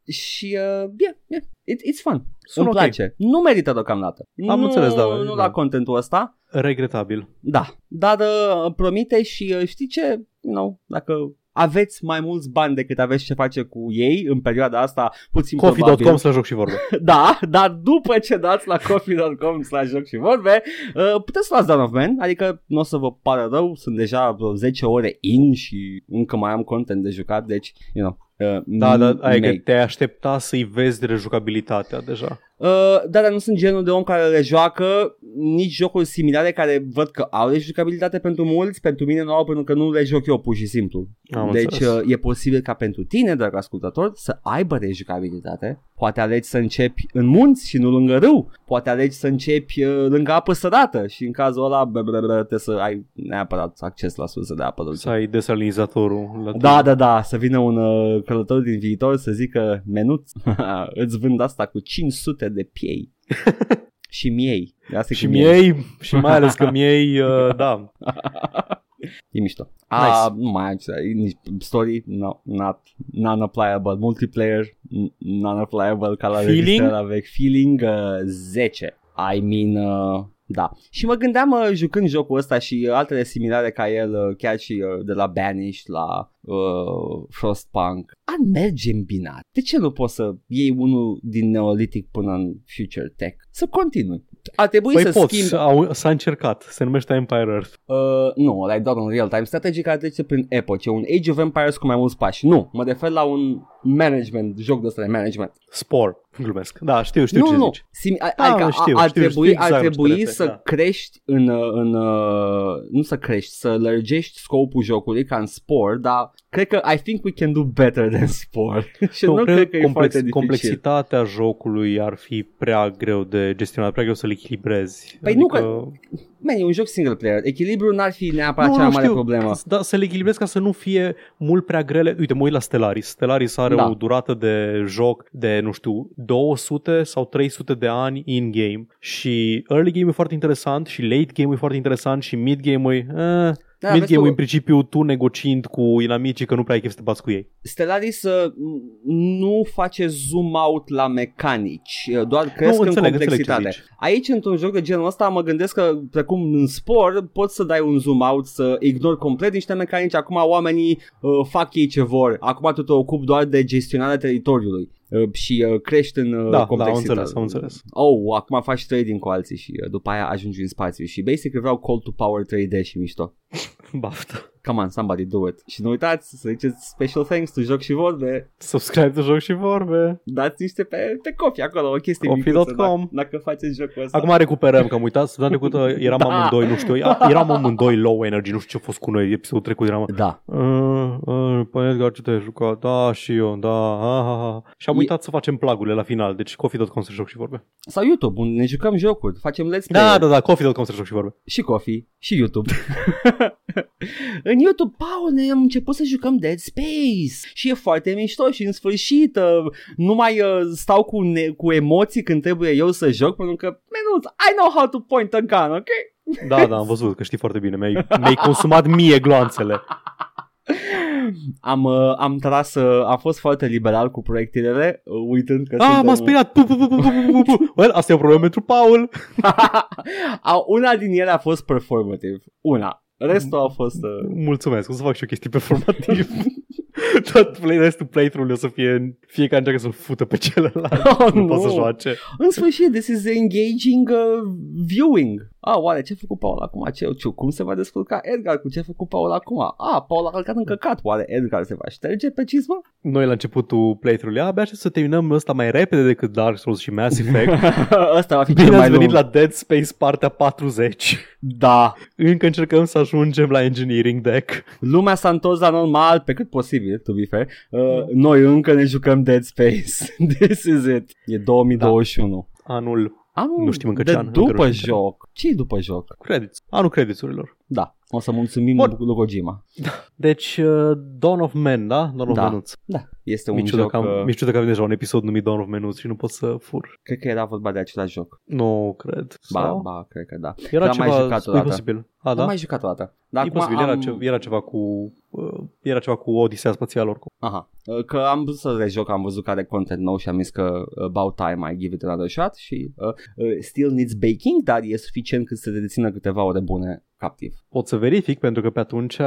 și, uh, yeah, yeah, it, it's fun. Sună Îmi ok. place. Nu merită deocamdată. Am nu, înțeles, da, Nu da. la contentul ăsta. Regretabil. Da, dar uh, promite și uh, știi ce, you know, dacă aveți mai mulți bani decât aveți ce face cu ei în perioada asta, puțin probabil. Coffee.com să joc și vorbe. [laughs] Da, dar după ce dați la coffee.com slash joc și vorbe, uh, puteți să luați Dawn of Man, adică nu o să vă pară rău, sunt deja vreo 10 ore in și încă mai am content de jucat, deci, you know, uh, Da, da, ai că make. te aștepta să-i vezi rejucabilitatea deja. Uh, da, dar nu sunt genul de om care le joacă nici jocuri similare care văd că au rejucabilitate pentru mulți, pentru mine nu au pentru că nu le joc eu pur și simplu. Am deci înțeles. uh, e posibil ca pentru tine, drag ascultător, să aibă rejucabilitate. Poate alegi să începi în munți și nu lângă râu. Poate alegi să începi uh, lângă apă sărată și în cazul ăla bă, bă, bă, trebuie să ai neapărat acces la surse de apă dulce. Să ai desalinizatorul la Da, da, da, să vină un uh, călător din viitor să zică menuț, [laughs] îți vând asta cu 500 de piei [laughs] și miei. Asta e Și cu miei, și mai ales că miei, [laughs] uh, da. E mișto. A, nu mai am ce- nici story, no, not, non-applicable, multiplayer, n- non-applicable ca la Feeling? registrare avec feeling uh, 10. I mean, uh, da. Și mă gândeam uh, jucând jocul ăsta și uh, altele similare ca el, uh, chiar și uh, de la Banished la uh, Frostpunk, ar merge îmbinat. De ce nu poți să iei unul din Neolithic până în Future Tech? Să continui. A trebuit Păi să poți, schimbi au, s-a încercat, se numește Empire Earth. Uh, nu, ăla e doar un real-time strategy care trece prin epoci. E un Age of Empires cu mai mulți pași. Nu, mă refer la un management, joc de ăsta de management. Spore, glumesc. Da, știu, știu nu, ce nu, zici. Sim, a, Da, adică știu, a, ar știu, trebui, știu exact ar la ce te trebui referi, să da. crești în, uh, în uh, nu să crești, să lărgești scopul jocului ca în Spore, dar cred că I think we can do better than Spore. [laughs] și nu, cred că e foarte dificil. complexitatea jocului ar fi prea greu de gestionat, prea greu să-l echilibrezi. Păi nu adică... Man, e un joc single player. Echilibrul n-ar fi neapărat Nu, cea nu, mai mare știu, problemă. Da, să le echilibrezi ca să nu fie mult prea grele. Uite, mă uit la Stellaris. Stellaris are Da. o durată de joc de, nu știu, 200 sau 300 de ani in-game și early game e foarte interesant și late game e foarte interesant și mid game e... Eh, Da, mid vezi game tu- e în principiu tu negociind cu inamicii că nu prea ai chef să te bați cu ei. Stellaris uh, nu face zoom out la mecanici, uh, doar cresc în înțeleg, înțeleg ce complexitate. zici. Aici, într-un joc de genul ăsta, mă gândesc că, precum în spor, poți să dai un zoom out, să ignori complet niște mecanici. Acum oamenii uh, fac ei ce vor. Acum tu te ocupi doar de gestionarea teritoriului uh, și uh, crești în uh, Da, da, am complexitate. înțeles, am înțeles. Oh, acum faci trading cu alții și uh, după aia ajungi în spațiu și basic vreau call to power 3D și mișto. [laughs] Baftă. Come on, somebody do it. Și nu uitați să ziceți special thanks to Joc și Vorbe. Subscribe to Joc și Vorbe. Dați niște pe, pe Coffee acolo, o chestie Coffee.com. micuță, dacă, dacă faceți jocul ăsta. Acum recuperăm, că am uitat, săptămâna trecută eram Da. amândoi, nu știu, a- [laughs] eram amândoi low energy, nu știu ce a fost cu noi, episodul trecut eram... Da. Uh, uh, păi Edgar, ce te-ai jucat? Da, și eu, da, ha, ha, ha. Și am E- uitat să facem plagurile la final, deci coffee.com să joc și vorbe. Sau YouTube, unde ne jucăm jocuri, facem let's play Da, da, da, coffee.com să joc și vorbe. și Coffee și YouTube. [laughs] în YouTube, Paul, ne am început să jucăm Dead Space și e foarte mișto și în sfârșit uh, nu mai uh, stau cu, ne- cu emoții când trebuie eu să joc pentru că, menuț, I know how to point a gun, ok? Da, da, am văzut că știi foarte bine, mi-ai, mi-ai consumat mie gloanțele. Am, uh, am tras, uh, am fost foarte liberal cu proiectele, uh, uitând că Ah, suntem- m-a speriat! Pu, pu, pu, pu, pu, pu, pu. Well, asta e o problemă pentru Paul. [laughs] Au- Una din ele a fost performative, una. Restul a fost... Uh... Mulțumesc, o să fac și o chestie performativ. [laughs] [laughs] Tot play, restul playthrough-ului o să fie fiecare încearcă să-l fută pe celălalt. [laughs] Oh, nu poate să nu. joace. În sfârșit, this is engaging uh, viewing. Ah, oare ce a făcut Paul acum? Ce, ce, cum se va descurca Edgar cu ce a făcut Paul acum? Ah, Paul a călcat în căcat. Oare Edgar se va șterge pe cizmă? Noi la începutul playthrough-ului, abia aștept să terminăm ăsta mai repede decât Dark Souls și Mass Effect. [laughs] Ăsta va fi cel Bine mai ați venit lung. la Dead Space partea 40. Da. Încă încercăm să ajungem la engineering deck. Lumea s-a întors la normal pe cât posibil, to be fair. Uh, noi încă ne jucăm Dead Space. [laughs] This is it. E 2021. Anul Am, Nu știm încă de ce an, încă după nu știm. joc. ce după joc? credits. Anul creditsurilor. Da. O să mulțumim Bun. lui Kojima. Deci, uh, Dawn of Men, da? Dawn of Da. Menuț. Da. Este un Mi ciudă joc... că, am, uh, mi ciudă că avem deja un episod numit Dawn of Menuț și nu pot să fur. Cred că era vorba de același joc. Nu, cred. Ba, Sau? ba, cred că da. Era L-am ceva, mai jucat e odată. posibil. A, Da? da? Am mai jucat o dată. Dar e acum posibil, am... era, ce, era, ceva cu, uh, era ceva cu Odisea Spațială oricum. Aha. Uh, Că am vrut să rejoc, am văzut că are content nou și am zis că uh, about time I give it another shot și uh, uh, still needs baking, dar e suficient cât să te dețină câteva ore bune captiv. Pot să verific pentru că pe atunci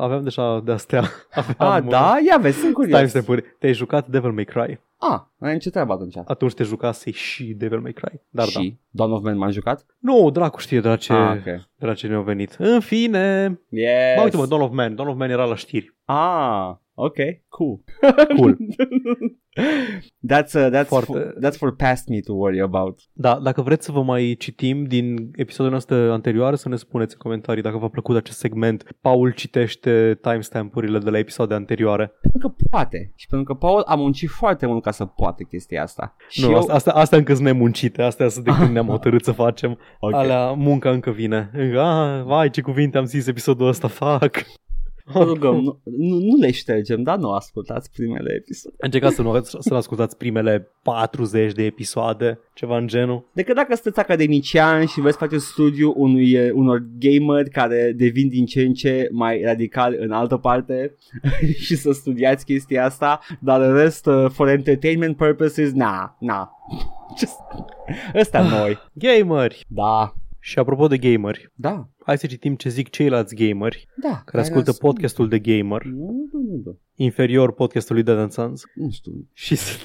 aveam deja de astea. [laughs] Aveam, Ah, da? Ia vezi, sunt curios. Timestamp-uri. Te-ai jucat Devil May Cry. Ah, ai ce treabă atunci? Atunci te jucase și Devil May Cry. Dar da. și Dawn of Man m-am jucat? Nu, dracu știe de la ce, Ah, ok. de la ce ne-au venit. În fine. Yes. Ba, uite mă, Dawn of Man. Dawn of Man era la știri. Ah, ok, cool. [laughs] Cool. That's, uh, that's, Foarte- for, that's for past me to worry about. Da, dacă vreți să vă mai citim din episodul noastre anterioare, să ne spuneți în comentarii dacă v-a plăcut acest segment. Paul citește timestamp-urile de la episoade anterioare. Pentru că poate. Și pentru că Paul a muncit foarte mult ca să poate chestia asta. Și nu, eu... asta, asta, asta încă sunt nemuncite, astea sunt de când ne-am [laughs] hotărât să facem. Ok. Alea, munca încă vine. Ah, vai, ce cuvinte am zis episodul ăsta, fac. Vă rugăm, nu, nu, nu le ștergem, dar nu ascultați primele episoade. Încercați să nu, să nu ascultați primele 40 de episoade, ceva în genul. Decât dacă sunteți academician și vreți face studiu unui, unor gameri care devin din ce în ce mai radical în altă parte [laughs] și să studiați chestia asta, dar în rest, uh, for entertainment purposes, na, na. [laughs] Just... Ăsta noi. Gameri! Da, Și apropo de gameri, da, hai să citim ce zic ceilalți gameri da. care ascultă ascult- podcastul de gamer, Nu, nu, nu, nu. inferior podcastului Dead and Sons. Nu știu. Și să,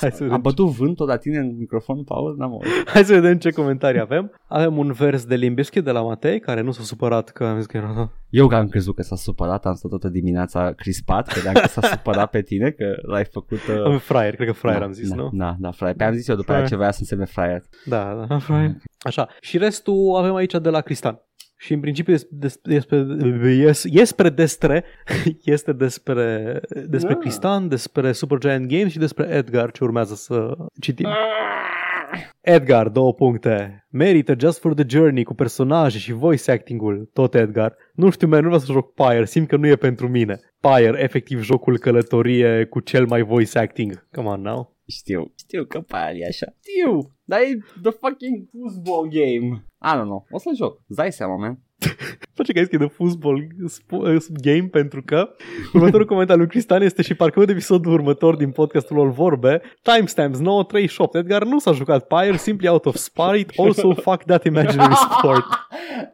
hai, să A vedem, bătut vântul la tine în microfon, Paul? N-am auzit. [laughs] hai să vedem ce comentarii avem. Avem un vers de Limbiskit de la Matei, care nu s-a supărat că am zis că era... Eu că am crezut că s-a supărat, am stat toată dimineața crispat, credeam că s-a supărat pe tine, că l-ai făcut... Uh... Am fraier, cred că fraier da, am zis, da, nu? Da, da, fraier. Pe am zis eu după Fraier. aia ce voia să însemne fraier. Da, da, fraier. Așa. Și restul avem aici de la Cristan. Și în principiu este despre, este, despre destre, [laughs] este despre, despre Ah. Cristan, despre Supergiant Games și despre Edgar ce urmează să citim. Edgar, două puncte. Merită Just for the Journey cu personaje și voice acting-ul, tot Edgar. Nu știu, man, nu vreau să joc Pyre, simt că nu e pentru mine. Pyre, efectiv jocul călătorie cu cel mai voice acting. Come on now. Știu, știu că pe aia e așa. Știu, dar e the fucking football game. I don't know, o să joc, îți dai seama, man. Face că ai scris de football sp- uh, game pentru că următorul comentariu lui Cristian este și parcă de episodul următor din podcastul All Vorbe. Timestamps 938 Edgar nu s-a jucat Pyre simply out of spite also fuck that imaginary sport. [laughs]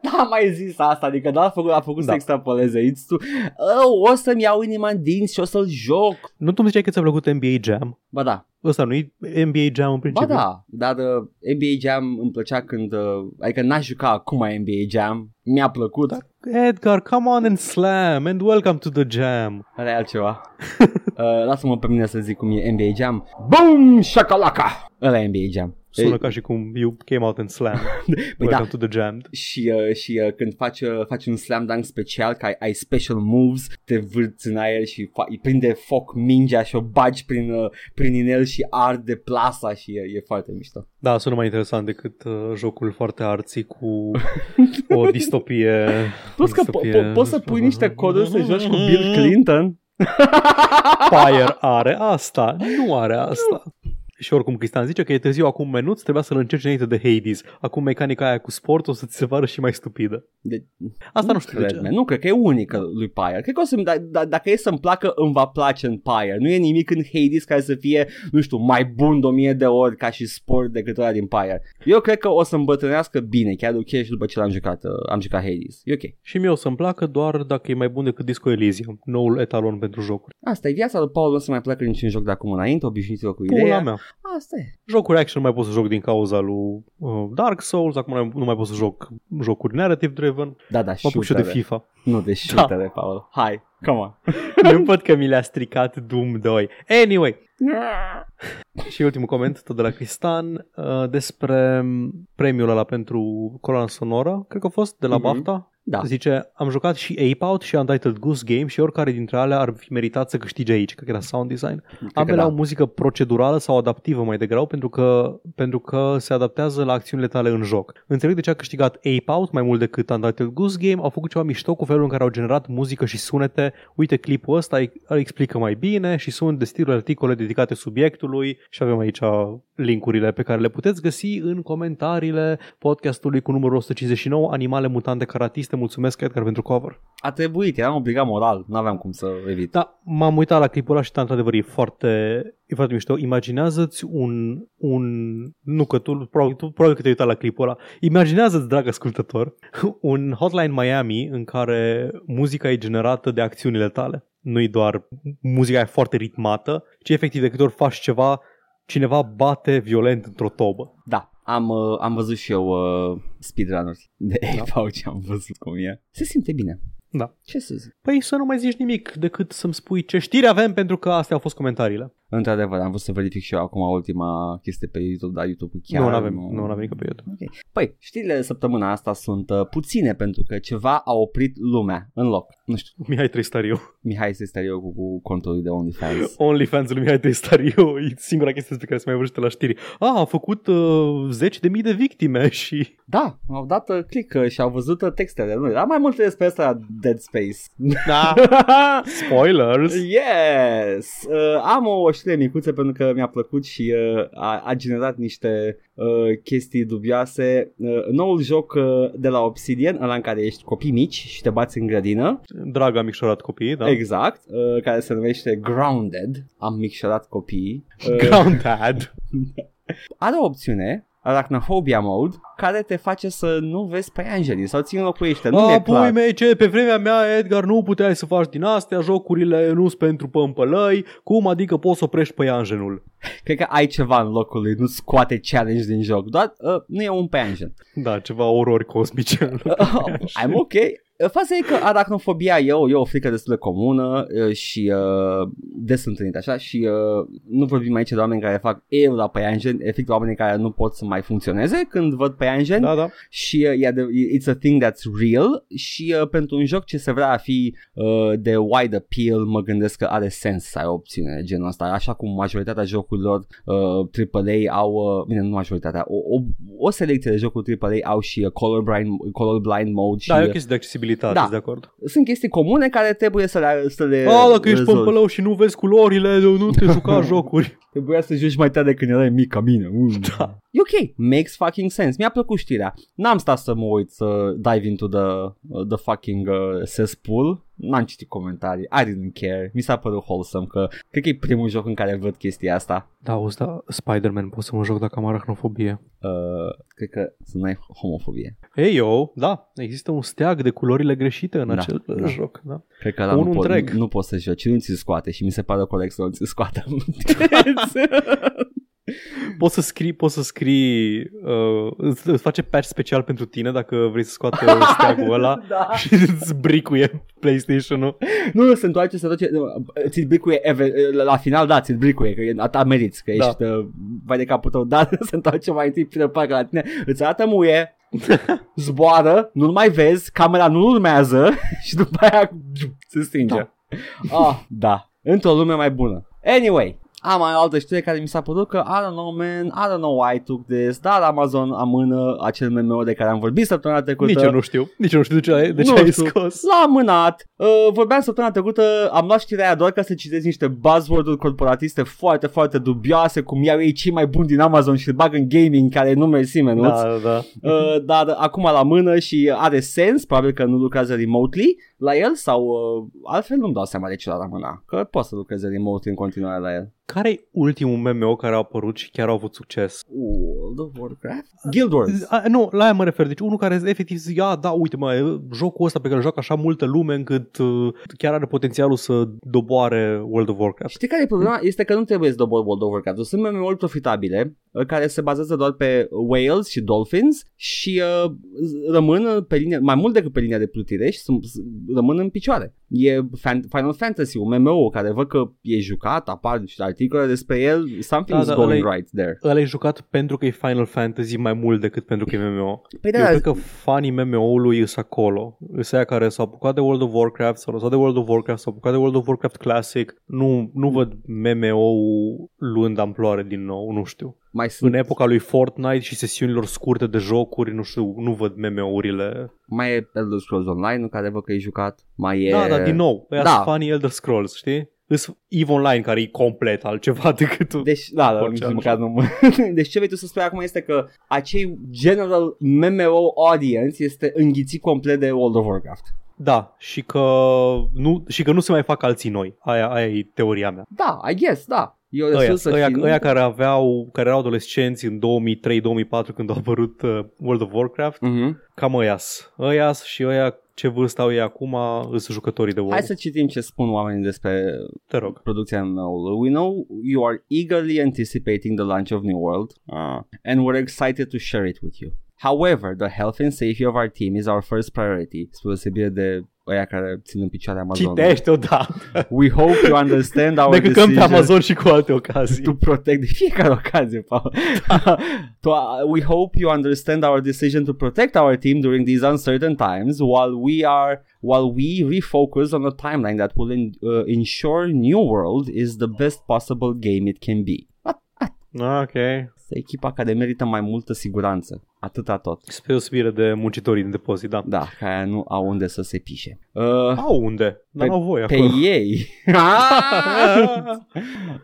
Da, am mai zis asta, adică da, a făcut, a făcut Da. să extrapoleze. Aici tu. Oh, o să-mi iau inima în dinți și o să-l joc. Nu tu îmi ziceai că ți-a plăcut NBA Jam. Ba da, Ăsta nu e NBA Jam în ba principiu? da, dar uh, NBA Jam îmi plăcea când, uh, adică n-aș juca acum NBA Jam, mi-a plăcut Dar, Edgar, come on and slam and welcome to the jam. Are altceva. [laughs] uh, lasă-mă pe mine să zic cum e NBA Jam. Boom! Shakalaka! Ăla e NBA Jam. Sună E- ca și cum you came out and slam. [laughs] Păi welcome da, to the jam. și, uh, și uh, când faci, uh, faci un slam dunk special, că ai, ai special moves, te vârți în aer și fa- îi prinde foc mingea și o bagi prin, uh, prin inel și arde plasa și e, e foarte mișto. Da, sună mai interesant decât uh, jocul foarte arții cu [laughs] o distopie. Plus că po- distopie- po- poți să pui niște coduri să joci cu Bill Clinton. Fire are asta, nu are asta. Și oricum Cristian zice că e târziu acum menuț, trebuia să-l încerci înainte de Hades. Acum mecanica aia cu sport o să ți se pară și mai stupidă. De- Asta nu, știu de cred, ce. man. Nu cred că e unică lui Pyre. Cred că o să da, da, dacă e să-mi placă, îmi va place în Pyre. Nu e nimic în Hades care să fie, nu știu, mai bun de o mie de ori ca și sport decât ăla din Pyre. Eu cred că o să îmbătrânească bine, chiar ok și după ce l-am jucat, uh, am jucat Hades. E ok. Și mie o să-mi placă doar dacă e mai bun decât Disco Elysium, noul etalon pentru jocuri. Asta e viața lui Paul, nu o să mai placă niciun joc de acum înainte, obișnuiți-vă cu Pula ideea. mea. Asta e. Jocuri action nu mai pot să joc din cauza lui uh, Dark Souls, acum nu- nu mai pot să joc jocuri narrative driven. Da, da, Mă apuc și eu de shootere. FIFA. Nu de shootere, Paul. Hai, come on. [laughs] nu pot că mi le-a stricat Doom 2. Anyway, Și ultimul coment, tot de la Cristan, uh, despre premiul ăla pentru coloana sonoră, cred că a fost de la Mhm. BAFTA. Da. Zice, am jucat și Ape Out și Untitled Goose Game și oricare dintre alea ar fi meritat să câștige aici, cred că era sound design. Ambele da. au muzică procedurală sau adaptivă mai degrabă pentru că, pentru că se adaptează la acțiunile tale în joc. Înțeleg de ce a câștigat Ape Out mai mult decât Untitled Goose Game, au făcut ceva mișto cu felul în care au generat muzică și sunete. Uite clipul ăsta, îi- îl explică mai bine și sunt de stilul articole dedicate subiectului și avem aici linkurile pe care le puteți găsi în comentariile podcastului cu numărul 159 Animale mutante caratiste. Mulțumesc Edgar pentru cover. A trebuit, eram obligat moral, nu aveam cum să evit. Da, m-am uitat la clipul ăla și da, într-adevăr e foarte, e foarte mișto. Imaginează-ți un, un nu că tu probabil, tu probabil că te-ai uitat la clipul ăla. Imaginează-ți, drag ascultător, [laughs] un Hotline Miami în care muzica e generată de acțiunile tale. Nu-i doar muzica e foarte ritmată, ci efectiv de câte ori faci ceva, cineva bate violent într-o tobă. Da, am, uh, am văzut și eu uh, speedrun-uri de Ape Out și am văzut cum e. Se simte bine. Da. Ce să zic? Păi să nu mai zici nimic decât să-mi spui ce știri avem pentru că astea au fost comentariile. Într-adevăr, am vrut să verific și eu acum ultima chestie pe YouTube, dar YouTube chiar nu, nu avem, nu, nu avem nică pe YouTube. Ok. Păi, știrile de săptămâna asta sunt uh, puține pentru că ceva a oprit lumea în loc. Nu știu, Mihai Tristariu. Mihai Sestariu cu, cu contul de OnlyFans. [laughs] OnlyFans lui Mihai Tristariu e singura chestie despre care se mai vorbește la știri. A, a făcut uh, zeci de mii de victime și... Da, au dat uh, click uh, și au văzut uh, textele. Nu, era mai multe despre asta la Dead Space. Da, [laughs] spoilers! Yes! Uh, am o știre micuță pentru că mi-a plăcut și uh, a, a generat niște uh, chestii dubioase. Uh, noul joc uh, de la Obsidian, ăla în care ești copii mici și te bați în grădină. Drag am micșorat copiii, da? Exact, uh, care se numește Grounded. Am micșorat copiii. [laughs] Uh, Grounded. [laughs] are o opțiune Arachnophobia Mode care te face să nu vezi păianjenii sau ți înlocuiește. Nu A, mi-e pui clar. mei, ce, pe vremea mea, Edgar, nu puteai să faci din astea, jocurile nu sunt pentru pămpălăi, cum adică poți să oprești păianjenul? Cred că ai ceva în locul lui, nu scoate challenge din joc, doar uh, nu e un păianjen. Da, ceva orori cosmice. [laughs] I'm ok. Faza e că aracnofobia e o, e o frică destul de comună uh, și uh, des întâlnită așa și uh, nu vorbim aici de oameni care fac eu la păianjen, efectiv oameni care nu pot să mai funcționeze când văd păianjen da, da. și uh, e de, it's a thing that's real și uh, pentru un joc ce se vrea a fi uh, de wide appeal mă gândesc că are sens să ai o opțiune de genul ăsta, așa cum majoritatea jocurilor uh, AAA au, uh, bine nu majoritatea, o, o, o selecție de jocuri AAA au și uh, colorblind, colorblind mode și Da, e o uh, chestie de accesibilitate, Da. sunt de acord. sunt chestii comune care trebuie să le, să le A, dacă ești rezolvi. pămpălău și nu vezi culorile, nu te [laughs] juca jocuri. Trebuia să joci mai tare când erai mic ca mine. Mm. Da. E ok, makes fucking sense. Mi-a plăcut știrea. N-am stat să mă uit să dive into the, uh, the fucking uh, cesspool. N-am citit comentarii. I didn't care. Mi s-a părut wholesome că cred că e primul joc în care văd chestia asta. Da, auzi, da, Spider-Man pot să mă joc dacă am arachnofobie. Uh, cred că să nu ai homofobie. Ei, eu, da, există un steag de culorile greșite în Da, acel da. joc. Da. Cred că ăla Unul nu, pot, întreg. nu, nu poți să joci, nu ți scoate și mi se pare corect să nu ți scoată. [laughs] [laughs] Poți să scrii, poți să scrii, uh, îți, îți face patch special pentru tine dacă vrei să scoată [laughs] steagul ăla Da. și îți bricuie PlayStation-ul. Nu, nu, se întoarce, se întoarce, nu, ți-l bricuie, eve- la- la final, da, ți-l bricuie, că e- a meriți, că Da. ești, uh, vai de capul tău, [laughs] dar se întoarce mai întâi prin parcă la tine, îți arată muie, [laughs] zboară, nu-l mai vezi, camera nu urmează și după aia se stinge. Da. Ah, da, într-o lume mai bună. Anyway, am mai o altă știre care mi s-a părut că I don't know man, I don't know why I took this, dar Amazon amână acel MMO de care am vorbit săptămâna trecută. Nici eu nu știu. Nici eu nu știu de ce ai, de ce Nu ai știu. scos. L-a amânat. Uh, vorbeam săptămâna trecută, am luat știrea aia doar ca să citesc niște buzzword-uri corporatiste foarte, foarte dubioase, cum iau ei cei mai buni din Amazon și îl bag în gaming, care nu mersi, menuț. Da, da, da. Uh, dar acum la mână și are sens, probabil că nu lucrează remotely la el sau uh, altfel nu-mi dau seama de ce l-a amâna, că poți să lucreze remotely în continuare la el. Care e ultimul MMO care a apărut și chiar a avut succes? World of Warcraft? Guild Wars. A, nu, la aia mă refer. Deci unul care efectiv zice, ia, da, uite mă, e jocul ăsta pe care îl joacă așa multă lume încât uh, chiar are potențialul să doboare World of Warcraft. Știi care e problema? Este că nu trebuie să dobori World of Warcraft. Sunt MMO-uri profitabile uh, care se bazează doar pe whales și dolphins și uh, rămân pe linie, mai mult decât pe linia de plutire și sunt, rămân în picioare. E fan, Final Fantasy, un MMO care văd că e jucat, apar și articole despre el, something's Da, da, going ăla e- right there. Ăla e jucat pentru că e Final Fantasy mai mult decât pentru că e MMO. Păi Eu da, cred că fanii MMO-ului sunt acolo. Sunt aia care s-au apucat de World of Warcraft, s-au lăsat de World of Warcraft, s-au apucat de World of Warcraft Classic. Nu, nu văd MMO-ul luând amploare din nou, nu știu. Mai sunt, În epoca lui Fortnite și sesiunilor scurte de jocuri, nu știu, nu văd MMO-urile. mai e Elder Scrolls Online în care văd că e jucat, mai e... Da, dar din nou, ăia Da. sunt fanii Elder Scrolls, știi? Îs EVE Online care e complet altceva [laughs] decât Deci, da, da, Orice nici altceva. măcar nu [laughs] Deci ce vrei tu să spui acum este că acei general MMO audience este înghițit complet de World of Warcraft. Da, și că, nu, și că nu se mai fac alții noi. Aia, aia e teoria mea. Da, I guess, da. E o Ăia, resursă ăia, finută. ăia care aveau, care erau adolescenți în 2003-2004 când a apărut uh, World of Warcraft, Mhm. cam ăias. Ăias și ăia ce vârstă au ei acum sunt jucătorii de WoW. Hai să citim ce spun oamenii despre Te rog. producția MMO-ului. We know you are eagerly anticipating the launch of New World uh, and we're excited to share it with you. However, the health and safety of our team is our first priority, spre deosebire de ăia care țin în picioare Amazon. Citește odată. We hope you understand our Ne căcăm pe decision Amazon și cu alte ocazii. to protect de fiecare ocazie, Paul. [laughs] to, uh, we hope you understand our decision to protect our team during these uncertain times while we are while we refocus on a timeline that will in, uh, ensure New World is the best possible game it can be. What? Ok. Este echipa care merită mai multă siguranță. Atâta tot. Spre deosebire de muncitorii din depozit, da. Da, care nu au unde să se pișe. Uh, Au unde? Dar Pe- n-au voie pe acolo. ei. [laughs]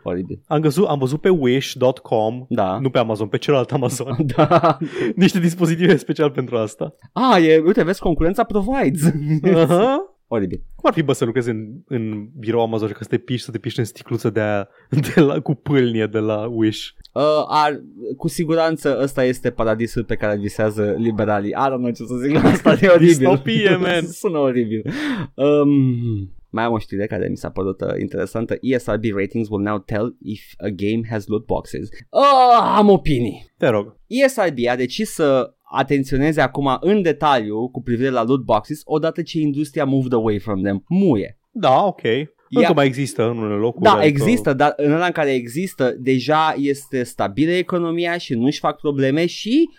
Oribil. Am văzut, am văzut pe wish.com, Da. nu pe Amazon, pe celălalt Amazon, [laughs] Da. niște dispozitive special pentru asta. Ah, e, uite, vezi, concurența provides. Aha. [laughs] Oribil. Cum ar fi, bă, să lucrezi în, în birou Amazon și că să te piși, să te piși în sticluță de aia de la, cu pâlnie de la Wish. Uh, ar, cu siguranță ăsta este paradisul pe care visează liberalii. I don't know ce să zic la [laughs] asta, e oribil. Distopie, [laughs] man. Sună oribil. Um, mai am o știre care mi s-a părut uh, interesantă. ESRB ratings will now tell if a game has loot boxes. Uh, am opinii. Te rog. ESRB a decis să atenționeze acum în detaliu cu privire la loot boxes odată ce industria moved away from them. Muie. Da, ok. Încă Ia- mai există în unele locuri. Da, adică- există, dar în ăla în care există, deja este stabilă economia și nu-și fac probleme și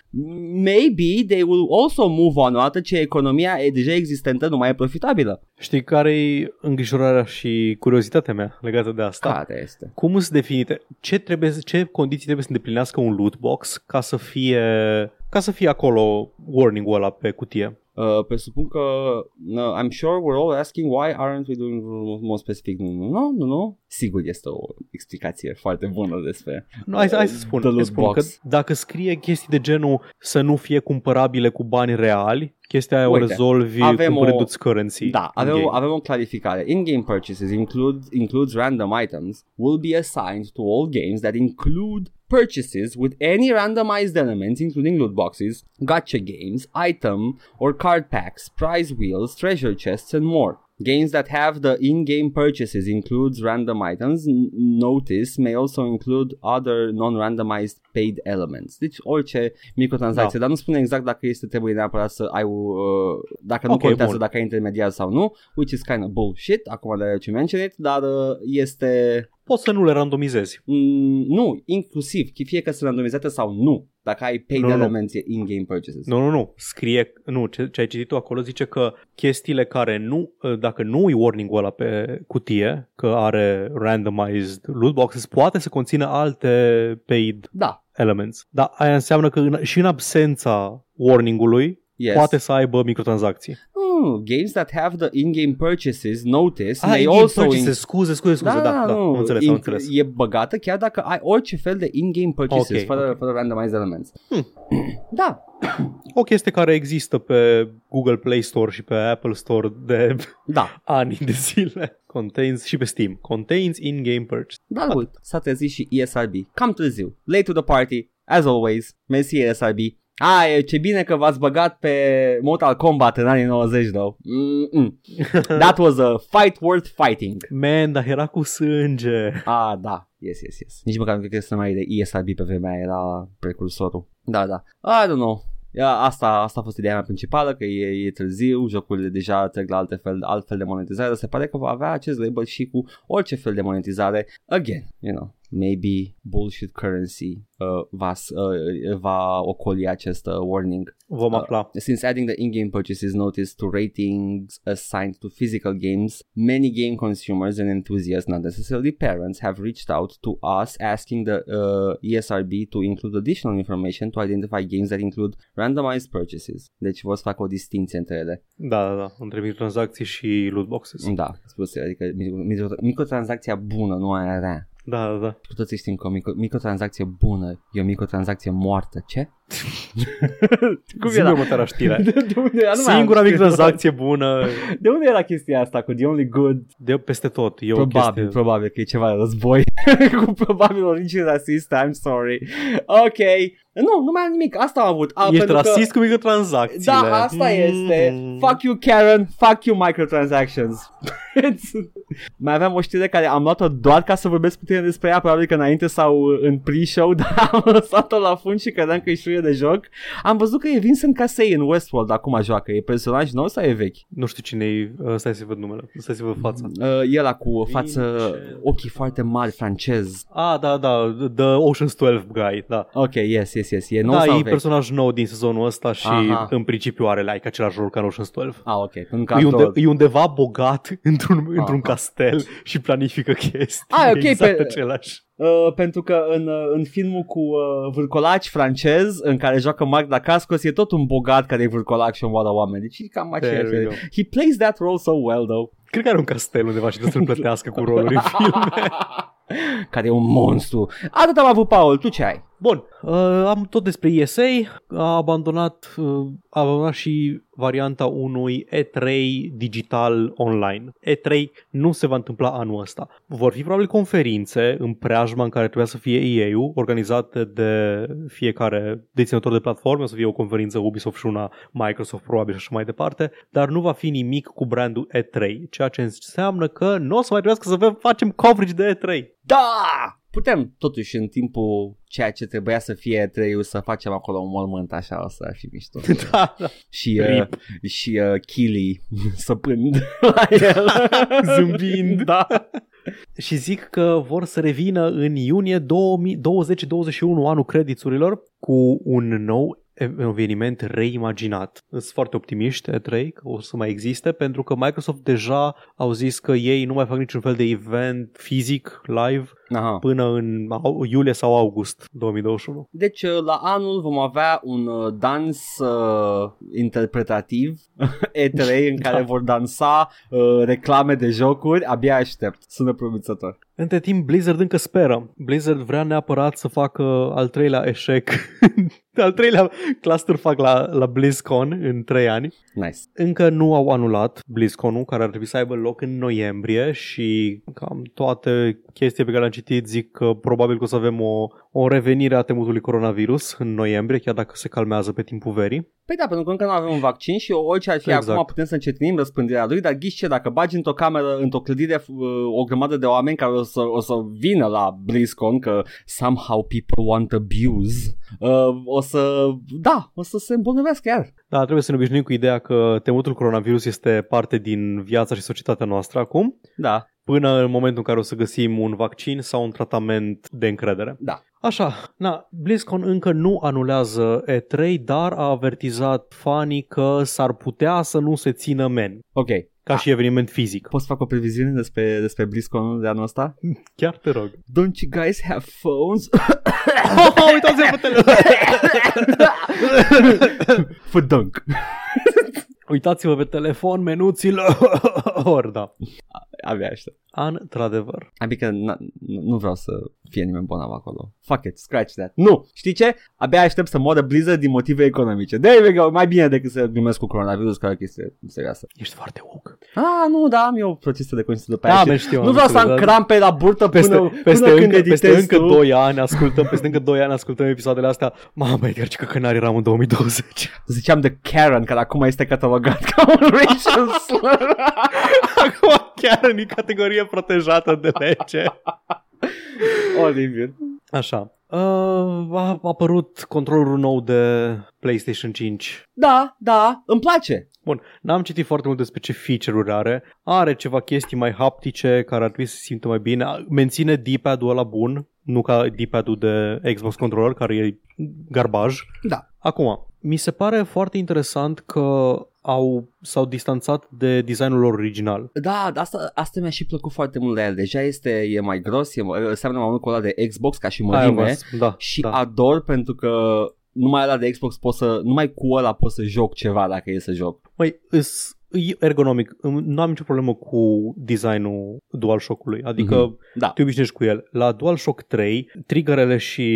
maybe they will also move on odată ce economia e deja existentă nu mai e profitabilă. Știi care e îngrijorarea și curiozitatea mea legată de asta? Care este? Cum sunt definite? Ce, trebuie, ce condiții trebuie să îndeplinească un loot box ca să fie, ca să fie acolo warning-ul ăla pe cutie? Uh, presupun că uh, I'm sure we're all asking why aren't we doing more specific. Nu, nu, nu, nu, nu. Sigur este o explicație foarte bună despre Nu, hai, să- hai să spun, The hai loot să spun că box. dacă scrie chestii de genul să nu fie cumpărabile cu bani reali, chestia aia Uite, o rezolvi avem cumpărându-ți currency. Da, în avem, game. o, avem o clarificare. In-game purchases include, includes random items will be assigned to all games that include purchases with any randomized elements including loot boxes, gacha games, item or card packs, prize wheels, treasure chests and more. Games that have the in-game purchases includes random items. N- Notice may also include other non-randomized paid elements. Deci orice microtransacție, Da. dar nu spune exact dacă este trebuie neapărat să ai uh, dacă nu Ok, contează bun. dacă ai intermediar sau nu, which is kind of bullshit, acum de ce mention it, dar uh, este Poți să nu le randomizezi. Mm, nu, inclusiv, fie că sunt randomizate sau nu, dacă ai paid Nu, nu. elements e in-game purchases. Nu, nu, nu. Scrie, nu, ce, ce ai citit tu acolo zice că chestiile care nu, dacă nu e warning-ul ăla pe cutie, că are randomized loot boxes, poate să conțină alte paid Da, elements. Dar aia înseamnă că în, și în absența warning-ului yes. poate să aibă microtransacții. Mm, games that have the in-game purchases notice Ah, may in-game also purchases, scuze, scuze, scuze, da, da, da nu, am înțeles, am in- înțeles. E băgată chiar dacă ai orice fel de in-game purchases Ok, fără, ok. fără randomized elements. Hmm. [clears throat] Da, [clears throat] O chestie care există pe Google Play Store și pe Apple Store de [laughs] da, ani de zile. Contains și pe Steam. Contains in-game purchase. da, uite, s-a trezit și ESRB. Cam târziu. Late to the party, as always. Mersi ESRB. A, ce bine că v-ați băgat pe Mortal Kombat în anii 90, though. Mm-mm. [laughs] That was a fight worth fighting. Man, dar era cu sânge. Ah, da. Yes, yes, yes. Nici măcar nu cred că se mai de ESRB pe vremea aia, era precursorul. Da, da. I don't know. Ia, asta, asta a fost ideea mea principală, că e, e târziu, jocurile deja trec la alte fel, altfel de monetizare, dar se pare că va avea acest label și cu orice fel de monetizare. Again, you know, maybe bullshit currency uh, va, s- uh, va ocoli acest uh, warning. Vom afla. Since adding the in-game purchases notice to ratings assigned to physical games, many game consumers and enthusiasts, not necessarily parents, have reached out to us asking the uh, ESRB to include additional information to identify games that include randomized purchases. Deci vor să facă o distinție între ele. Da, da, da. Între microtransacții și loot boxes. Da, spus, adică micro- micro- microtransacția bună, nu aia rea. Da, da, da. Cu toții știm că o micro- microtransacție bună e o microtransacție moartă. Ce? [laughs] Cum Zi-mi următoarea știre. De, [laughs] de unde era? Nu mai am Singura știut. microtransacție bună De unde era chestia asta cu the only good? de peste tot. E o Probabil, chestie... probabil că e ceva de război [laughs] cu probabil origine rasistă, I'm sorry. Ok. Nu, nu mai am nimic. Asta am avut. A, Ești pentru că- rasist cu microtransacțiile. Da, asta este. Mm. Fuck you, Karen. Fuck you, microtransactions. [laughs] Mai aveam o știre care am luat-o doar ca să vorbesc cu tine despre ea, probabil că înainte sau în pre-show, [laughs] dar am lăsat-o la fund și credeam că e șuie de joc. Am văzut că e Vincent Casey în Westworld acum joacă. E personaj nou sau e vechi? Nu știu cine e. Uh, Stai să văd numele. Stai să văd fața. Uh, e ăla cu față, Vincent. ochii foarte mari, francez. Ah, da, da. The Ocean's 12 guy, da. Ok, yes, yes, yes. E nou da, sau e vechi? personaj nou din sezonul ăsta și Aha. în principiu are like același rol ca în Ocean's 12. Ah, ok. Pentru E, că unde, e undeva bogat [laughs] într-un, într-un Aha. castel și planifică chestii. Ah, ok, [laughs] exact pe- același. Uh, pentru că în, uh, în filmul cu uh, vârcolaci francez în care joacă Magda Cascos e tot un bogat care e vârcolac și omoară oameni. Deci e cam There we aceeași. go. He plays that role so well though. Cred că are un castel undeva și trebuie să-l plătească cu roluri în [laughs] filme. care e un monstru. Atât am avut, Paul. Tu ce ai? Bun, uh, am tot despre ESA, a abandonat, uh, a abandonat și varianta unui E3 digital online. E3 nu se va întâmpla anul ăsta. Vor fi probabil conferințe în preajma în care trebuia să fie EA-ul, organizate de fiecare deținător de platforme, o să fie o conferință Ubisoft și una Microsoft probabil și așa mai departe, dar nu va fi nimic cu brandul E3, ceea ce înseamnă că nu o să mai trebuiască să avem- facem coverage de E3. Da! Putem totuși în timpul ceea ce trebuia să fie trei să facem acolo un mormânt așa, o să ar fi mișto. [laughs] da, da. și uh, Rip. și uh, Kili [laughs] săpând [laughs] la el. Zâmbind. da. Și zic că vor să revină în iunie 2021 anul crediturilor cu un nou eveniment reimaginat. Sunt foarte optimiști E3 că o să mai existe pentru că Microsoft deja au zis că ei nu mai fac niciun fel de event fizic live Aha. până în au- iulie sau august 2021. Deci uh, la anul vom avea un uh, dans uh, interpretativ [laughs] E3 în care Da. vor dansa uh, reclame de jocuri. Abia aștept. Sună promițător. Între timp, Blizzard încă speră. Blizzard vrea neapărat să facă al treilea eșec. [laughs] al treilea clusterfuck la, la BlizzCon în trei ani. Nice. Încă nu au anulat BlizzCon-ul, care ar trebui să aibă loc în noiembrie și cam toate chestii pe care le-am citit zic că probabil că o să avem o, o revenire a temutului coronavirus în noiembrie, chiar dacă se calmează pe timpul verii. Păi da, pentru că încă nu avem un vaccin și orice ar fi Exact. acum putem să încetinim răspândirea lui, dar ghiși ce, dacă bagi într-o cameră, într-o clădire uh, o grămadă de oameni care o să, o să vină la BlizzCon, că somehow people want abuse, uh, o să, da, o să se îmbolnăvească iar. Da, trebuie să ne obișnuim cu ideea că temutul coronavirus este parte din viața și societatea noastră acum, Da, până în momentul în care o să găsim un vaccin sau un tratament de încredere. da. Așa, na, BlizzCon încă nu anulează E3, dar a avertizat fanii că s-ar putea să nu se țină men, Ok, ca și eveniment fizic. poți să fac o previziune despre, despre BlizzCon de anul ăsta? [laughs] Chiar te rog. Don't you guys have phones? [laughs] Oh, uitați-vă pe telefon! [laughs] Fădânc. Uitați-vă pe telefon, menuților! da. Abia aștept. Într-adevăr. Adică n- nu nu vreau să fie nimeni bolnav acolo. Fuck it, scratch that. Nu! Știi ce? Abia aștept să moară Blizzard din motive economice. There we go, mai bine decât să glumesc cu coronavirus, care e o chestie serioasă. Ești foarte woke. Ah, nu, da, am eu procese de conștiință după Da, aia. și bă, știu, nu am vreau să am înțeles, crampe la burtă Peste, până, peste, până când încă, editez peste încă tu. 2 ani ascultăm, peste încă 2 ani ascultăm episoadele astea. Mamă, Edgar, ce căcănari eram în 2020. Ziceam de Karen, care acum este catalogat ca un racial slur. [laughs] Acum chiar în categorie protejată de lege. [laughs] Olivier. Așa. Uh, a apărut controllerul nou de PlayStation 5. Da, da, îmi place. Bun, n-am citit foarte mult despre ce feature-uri are. Are ceva chestii mai haptice care ar trebui să se simtă mai bine. Menține D-pad-ul ăla bun, nu ca D-pad-ul de Xbox Controller, care e garbaj. Da. Acum, mi se pare foarte interesant că au, s-au distanțat de designul lor original. Da, asta, asta mi-a și plăcut foarte mult la el. Deja este, e mai gros, e, mai- seamănă mai mult cu ăla de Xbox ca și Aia mărime. vă- da, Și da. ador pentru că numai ăla de Xbox pot să, numai cu ăla pot să joc ceva dacă e să joc. Măi, îs, e ergonomic. Îmi- Nu am nicio problemă cu designul DualShock-ului. Adică Mhm. Da. te obișnuiești cu el. La DualShock 3, triggerele și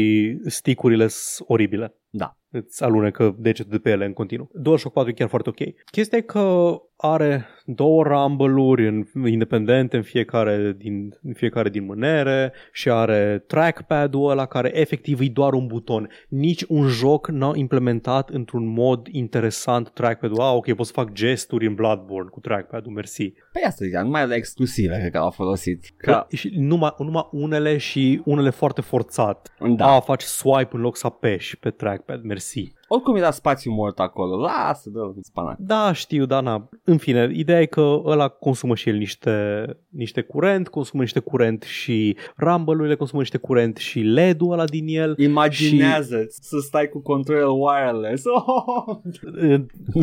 stickurile sunt oribile. Da. Îți alunecă degetul de pe ele în continuu. DualShock 4 e chiar foarte ok. Chestia e că are două rumble-uri în, independente în fiecare, din, în fiecare din mânere și are trackpad-ul ăla care efectiv e doar un buton. Nici un joc n-a implementat într-un mod interesant trackpad-ul. Ah, ok, pot să fac gesturi în Bloodborne cu trackpad-ul, mersi. Păi asta ziceam, numai la exclusive cred că au folosit. Că, Că... Și numai, numai unele și unele foarte forțat. da. A, faci swipe în loc să apeși pe trackpad, mersi. sí. Oricum era spațiu mort acolo. Lasă, dă în spanac. Da, știu, da, na. În fine, ideea e că ăla consumă și el niște, niște curent, consumă niște curent și rumble-urile consumă niște curent și LED-ul ăla din el. Imaginează să stai cu control wireless. Oh!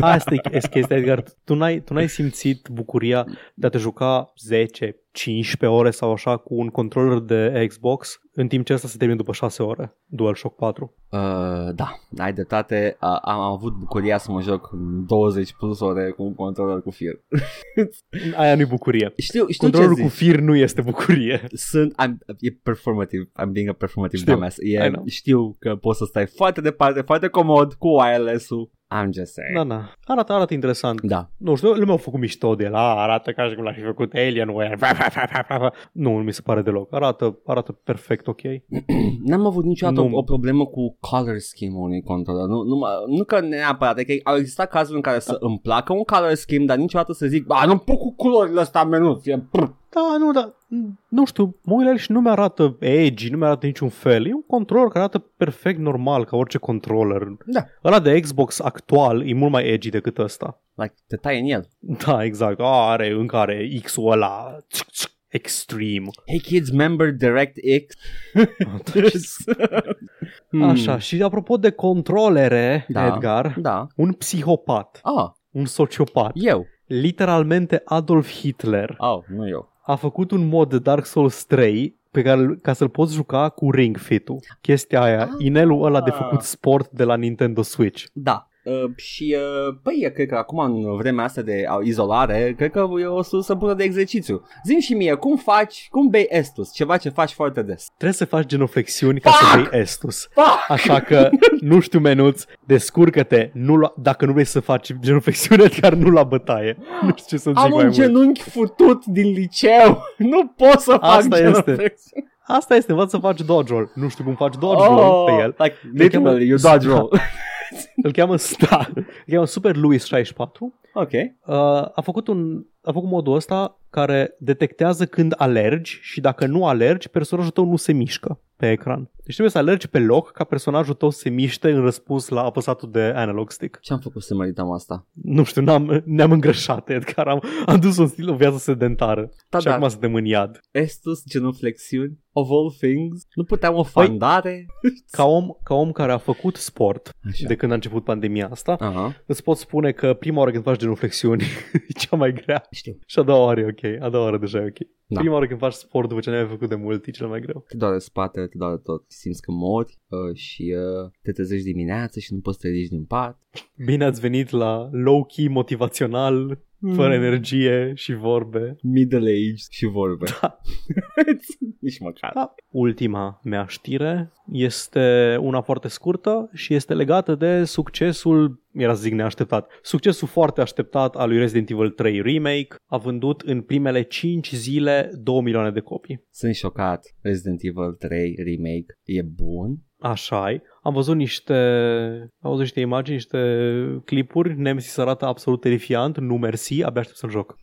[laughs] Asta e e chestia, Edgar. Tu n-ai, tu n-ai simțit bucuria de a te juca 10, 15 ore sau așa cu un controller de Xbox în timp ce asta se termină după 6 ore, DualShock 4. Uh, da, ai dreptate. Uh, am avut bucuria să mă joc 20 plus ore cu un controller cu fir. [laughs] Aia nu-i bucurie. Știu, știu ce Controllerul zici. cu fir nu este bucurie. Sunt, I'm, e performative, I'm being a performative Știu, dumbass. I E, know. știu că poți să stai foarte departe, foarte comod cu wireless-ul. I'm just saying. Da, da. Arată, arată interesant. Da. Nu știu, lumea au făcut mișto de el. A, arată ca și cum l-ar fi făcut Alienware. Nu, nu mi se pare deloc. Arată, arată perfect ok. [clears throat] N-am avut niciodată Nu. o, o problemă cu color scheme-ul unui controller. Nu, nu, mă- nu că neapărat, adică au existat cazuri în care să îmi placă un color scheme, dar niciodată să zic, ba, nu pot cu culorile astea menuț, e prr. Da, nu, da, nu știu, mă uit la el și nu mi-arată edgy, nu mi-arată niciun fel. E un controller care arată perfect normal, ca orice controller. Da. Ăla de Xbox actual e mult mai edgy decât ăsta. Like, te tai în el. Da, exact. A, are, încă are X-ul ăla. Extreme. Hey kids, member DirectX. [laughs] Hmm. Așa, și apropo de controlere, Da. Edgar, Da. un psihopat, Ah, un sociopat, eu. literalmente Adolf Hitler, Oh, nu eu. A făcut un mod de Dark Souls 3 pe care, ca să-l poți juca cu Ring Fit-ul. Chestia aia, Ah. inelul ăla de făcut sport de la Nintendo Switch. Da. Uh, și, uh, păi, eu cred că acum, în vremea asta de uh, izolare, cred că e o sursă bună de exercițiu. Zim și mie, cum faci, cum bei Estus? Ceva ce faci foarte des. Trebuie să faci genoflexiuni ca să bei Estus. Fuck! Așa că, nu știu menuț, descurcă-te. Nu lua, dacă nu vrei să faci genoflexiune, [laughs] chiar nu la bătaie. Nu știu ce să zic Am mai un mult. genunchi futut din liceu. [laughs] Nu pot să fac Asta este. genuflexiune. Asta este, învață să faci dodge roll. Nu știu cum faci dodge roll pe el. Like, literally, you dodge roll. [laughs] Îl cheamă, da, îl cheamă Super Louis 64. ok. Uh, a făcut un a făcut modul ăsta care detectează când alergi și dacă nu alergi, personajul tău nu se mișcă pe ecran. Deci trebuie să alergi pe loc ca personajul tău să se miște în răspuns la apăsatul de analog stick. Ce am făcut să meritam asta? Nu știu, n-am, ne-am îngrășat, Edgar, am, am dus un stil o viață sedentară. Da, și da. acum suntem în iad. Estus, genuflexiuni, of all things. Nu puteam o fandare. [laughs] Ca om, ca om care a făcut sport Așa. de când a început pandemia asta, Aha, îți pot spune că prima oară când faci genuflexiuni [laughs] e cea mai grea. Știu. Și a doua oară e ok, a doua oară deja e ok. Da. Prima oară când faci sport după ce n-ai făcut de mult e cel mai greu. Te doare spatele, te doare tot. Simți că mori uh, și uh, te trezești dimineața și nu poți să te ridici din pat. Bine ați venit la low-key motivațional, fără energie și vorbe. Middle age și vorbe. Da. [laughs] Nici măcar. Da. Ultima mea știre este una foarte scurtă și este legată de succesul, era să zic neașteptat, succesul foarte așteptat al lui Resident Evil 3 Remake. A vândut în primele 5 zile 2 milioane de copii. Sunt șocat. Resident Evil 3 Remake e bun. Așa e. Am văzut niște, am văzut niște imagini, niște clipuri, Nemesis arată absolut terifiant, nu mersi, abia aștept să-l joc.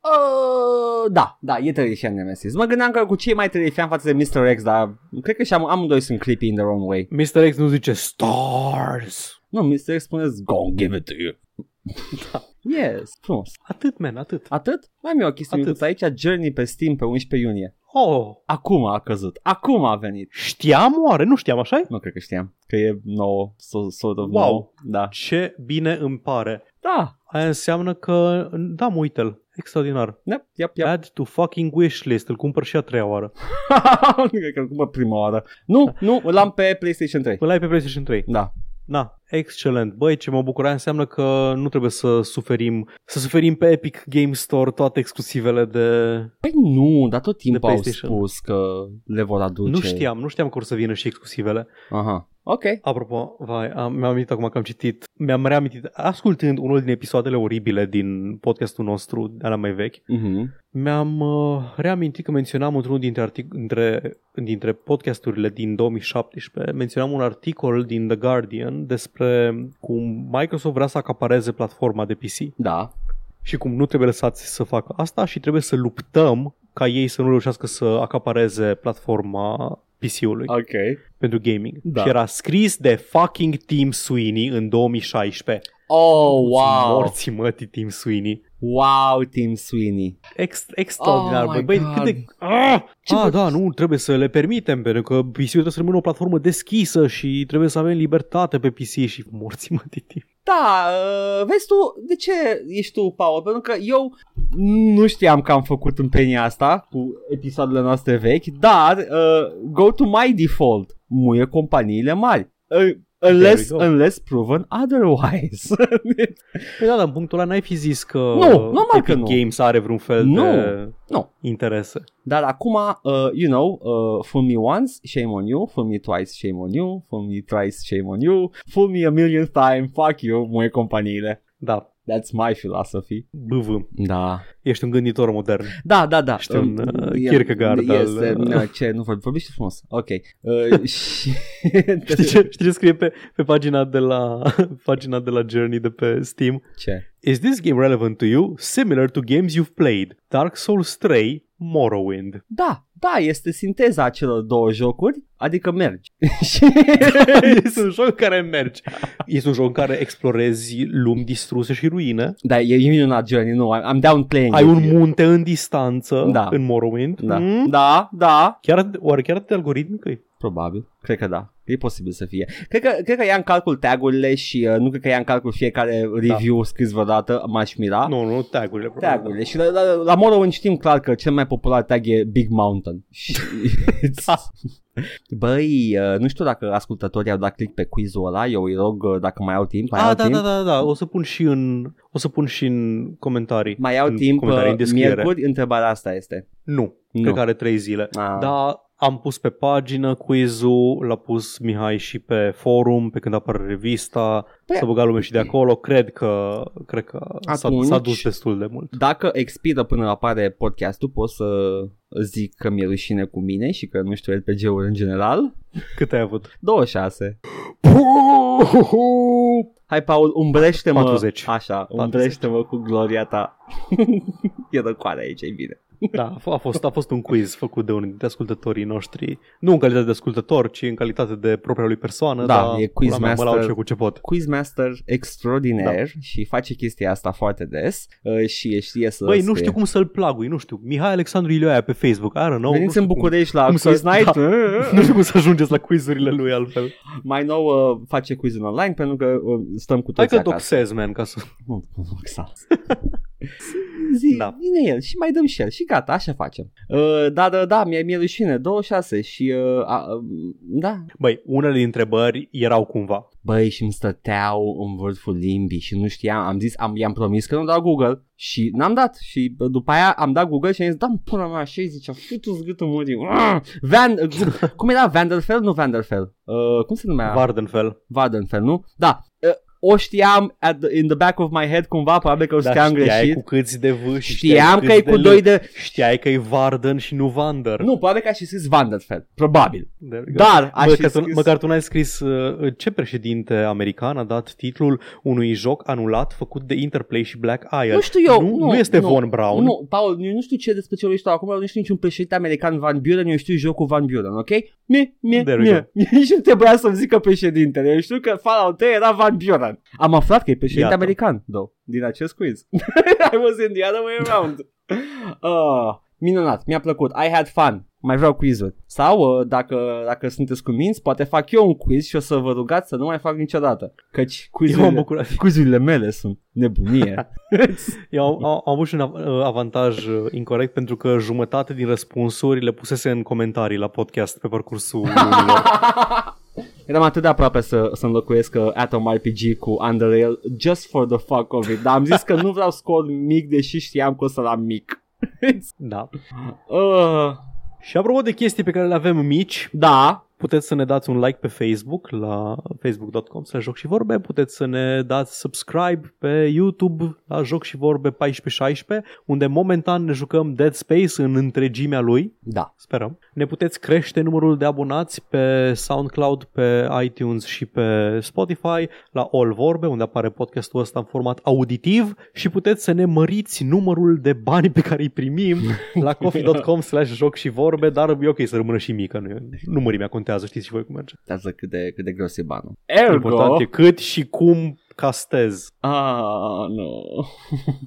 Uh, da, da, e terifiant Nemesis. Mă gândeam că cu ce e mai terifiant față de Mr. X, dar cred că și am, amândoi sunt creepy in their own way. Mr. X nu zice stars. Nu, Mr. X spune gonna give it to you. Da. Yes, frumos. Atât, man, atât. Atât? Mai am eu o chestie Atât. micuță aici, Journey pe Steam pe 11 iunie. Oh, Acum a căzut, acum a venit. știam oare? Nu știam, așa Nu cred că știam, că e nouă, so, sort of Wow. nou. Da. Ce bine îmi pare. Da, Aia înseamnă că, da, mă uite Extraordinar. yep, yep, yep. Add to fucking wishlist. Îl cumpăr și a treia oară. [laughs] nu cred că îl cumpăr prima oară. Nu, nu, îl am pe PlayStation 3. Îl ai pe PlayStation 3. Da. Na, excelent. Băi, ce mă bucura înseamnă că nu trebuie să suferim, să suferim pe Epic Game Store toate exclusivele de... Păi nu, dar tot timpul au PlayStation. spus că le vor aduce. Nu știam, nu știam că or să vină și exclusivele. Aha, ok. Apropo, vai, am, mi-am amintit acum că am citit, mi-am reamintit, ascultând unul din episoadele oribile din podcastul nostru, de la mai vechi, Mhm. mi-am uh, reamintit că menționam într-unul dintre, artic- dintre, dintre podcasturile din 2017, menționam un articol din The Guardian despre cum Microsoft vrea să acapareze platforma de PC Da. și cum nu trebuie lăsați să facă asta și trebuie să luptăm ca ei să nu reușească să acapareze platforma PC-ului Ok. pentru gaming. Da. Și era scris de fucking Tim Sweeney în 2016. Oh, wow. Morții mătii Tim Sweeney. Wow, Tim Sweeney. Ex- extraordinar, Oh băi, my băi, God. cât de... Ah, Ce ah bă- da, nu, trebuie să le permitem, pentru că PC-ul trebuie să rămână o platformă deschisă și trebuie să avem libertate pe PC și morții mă, Titi. Da, uh, vezi tu, de ce ești tu, Paul? Pentru că eu nu știam că am făcut în penia asta cu episoadele noastre vechi, dar uh, go to my default, muie companiile mari. Uh, unless, There we go. unless proven otherwise. [laughs] Păi da, dar în punctul ăla n-ai fi zis că Nu, normal Epic că nu. Games are vreun fel Nu. de nu. interese. Dar acum, uh, you know, uh, fool me once, shame on you, fool me twice, shame on you, fool me thrice, shame on you, fool me a million time, fuck you, muie companiile. Da, That's my philosophy. BV. Da. Ești un gânditor modern. Da, da, da. Ești un, Um, uh, e- Kierkegaard al- Este, uh, ce, nu vorbi, vorbește frumos. Ok. Uh, [laughs] și... Știi ce, știi ce scrie pe, pe pagina de la [laughs] pagina de la Journey de pe Steam? ce? Is this game relevant to you? Similar to games you've played. Dark Souls 3, Morrowind. Da, da, este sinteza acelor două jocuri, adică mergi. [laughs] Și- [laughs] este un joc în care mergi. Este un joc în care explorezi lumi distruse și ruine. da, e minunat Journey, nu, I'm I'm down playing Ai it. un munte în distanță Da. în Morrowind. Da, Mm? da, da, Chiar, atât- oare chiar atât de algoritmic e? probabil, cred că da. E posibil să fie. Cred că, cred că ia în calcul tagurile și uh, nu cred că ia în calcul fiecare review scris vreodată, m-aș mira. Nu, nu, tagurile. probabil. Tagurile și la, la, la Morrowind știm clar că cel mai popular tag e Big Mountain. [laughs] Și... Da. [laughs] Băi, uh, nu știu dacă ascultătorii au dat click pe quizul ăla, eu îi rog uh, dacă mai au timp, mai Ah, au da, timp. da, da, da, o să pun și în o să pun și în comentarii. Mai au în timp, comentarii, în uh, descriere. miercuri, întrebarea asta este. Nu, Nu. cred că are trei zile. Ah. Dar Am pus pe pagină quiz-ul, l-a pus Mihai și pe forum, pe când apare revista, Păi- să băga lume și de acolo. Cred că, cred că s-a, Atunci- s-a dus destul de mult. Dacă expiră până apare podcastul, pot să zic că mi-e rușine cu mine și că nu știu LPG-uri în general. Cât ai avut? 26. Hai, Paul, umbrește-mă 40. Așa, umbrește-mă cu gloria ta [laughs] E răcoare aici, e bine Da, a f- a fost, a fost un quiz făcut de unul dintre ascultătorii noștri. Nu în calitate de ascultător, ci în calitate de propria lui persoană. Da, dar e pula mea, Mă quizmaster. laud și eu cu ce pot. Quizmaster extraordinar da. și face chestia asta foarte des uh, și știe să Băi, nu scrie. știu cum să-l plagui, nu știu. Mihai Alexandru Ilioaia pe Facebook, I don't know. nu Veniți știu în cum- București la cum să- Quiz Night da. [laughs] Nu știu cum să ajungeți la quizurile lui altfel. Mai nou uh, face quiz online pentru că uh, stăm cu Hai toți că acasă doxez, man, ca să... Nu, nu, exact. [laughs] Zi, da. Da. vine el și mai dăm și el și gata, așa facem. Uh, da, da, da, mi-e, mi-e rușine, 26 și uh, a, uh, da. Băi, unele dintre întrebări erau cumva. Băi, și îmi stăteau în vârful limbii și nu știam, am zis, am, i-am promis că nu dau Google și n-am dat și bă, după aia am dat Google și am zis, da, până mea, și zicea, futu-ți gâtul murii. Van, uh, cum era, Vanderfell? Nu Vanderfell. Uh, cum se numea? Vardenfell. Vardenfell, nu? Da, uh, o știam at the, in the back of my head cumva, probabil că o Dar știam știai greșit. cu câți de V și Știam că câți e cu L. doi de... Știai că e Varden și nu Vander. Nu, probabil că aș fi scris Vanderfell, probabil. There we go. Dar aș Bă, fi că tu, scris... măcar tu n-ai scris uh, ce președinte american a dat titlul unui joc anulat făcut de Interplay și Black Isle. Nu știu eu. Nu, Nu, nu este nu, Von Braun. Nu, Paul, eu nu știu ce despre ce vorbești tu acum, eu nu știu niciun președinte american Van Buren, eu știu jocul Van Buren, ok? Mie, mie, There we mie. [laughs] Nici nu trebuia să-mi zică președintele, eu știu că Fallout 3 era Van Buren. Am aflat că e președinte Iată. american, though, din acest quiz. [laughs] I was in the other way around. Uh, minunat, mi-a plăcut, I had fun. Mai vreau quizuri. Sau, uh, dacă, dacă sunteți cuminți, poate fac eu un quiz și o să vă rugați să nu mai fac niciodată. Căci Eu m-am quizurile, bucurat. [laughs] quizurile mele sunt nebunie. [laughs] Eu am, am, am avut și un av- uh, avantaj uh, incorrect pentru că jumătate din răspunsuri le pusese în comentarii la podcast pe parcursul lunilor. Eram atât de aproape să, să înlocuiesc uh, Atom RPG cu Underrail just for the fuck of it, dar am zis că nu vreau scor mic, deși știam că o să-l am mic. Da. uh, Și apropo de chestii pe care le avem mici, da, puteți să ne dați un like pe Facebook la facebook.com slash joc și vorbe, puteți să ne dați subscribe pe YouTube la joc și vorbe 14-16, unde momentan ne jucăm Dead Space în întregimea lui. da. Sperăm. Ne puteți crește numărul de abonați pe SoundCloud, pe iTunes și pe Spotify, la All Vorbe, unde apare podcastul ăsta în format auditiv și puteți să ne măriți numărul de bani pe care îi primim la [laughs] coffee.com slash joc și vorbe, dar e ok să rămână și mică, nu, e- nu mărimea contează, știți și voi cum merge. Uitează cât de, cât de gros e banul. Important Ergo... e cât și cum castez. Ah, nu.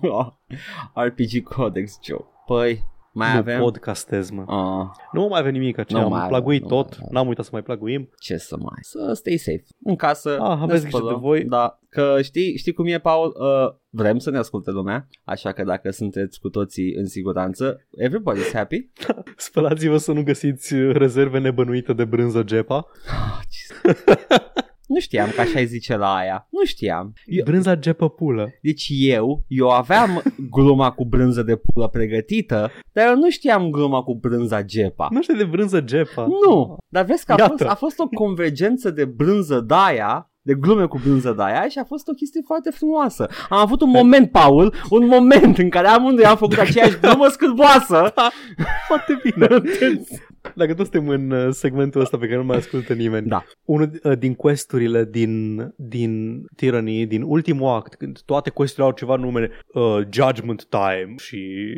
[laughs] RPG Codex joke. Păi, mai nu avem... podcastez, mă. Ah, Nu mai avem nimic, ce Nu am mai avem, plaguit nu tot, mai avem. n-am uitat să mai plaguim. ce să mai... Să stay safe. În casă. Ah, ne aveți grijă spălăm. de voi. Da, că știi, știi cum e, Paul? Uh, vrem să ne asculte lumea, așa că dacă sunteți cu toții în siguranță, everybody's happy. [laughs] Spălați-vă să nu găsiți uh, rezerve nebănuite de brânză Gepa. Ah, Jesus. [laughs] nu știam că așa îi zice la aia. Nu știam. Eu, Brânza Gepă pulă. deci eu, eu aveam gluma cu brânză de pulă pregătită, dar eu nu știam gluma cu brânza gepa. Nu știu de brânză Gepa. Nu, dar vezi că a Iată. fost, a fost o convergență de brânză daia de glume cu brânză daia și a fost o chestie foarte frumoasă. Am avut un moment, Paul, un moment în care amândoi am făcut aceeași glumă scârboasă. [laughs] Foarte bine. [laughs] Dacă tot suntem în uh, segmentul ăsta pe care nu mai ascultă nimeni. Da. Unul uh, din questurile din, din Tyranny, din ultimul act, când toate questurile au ceva nume, uh, Judgment Time și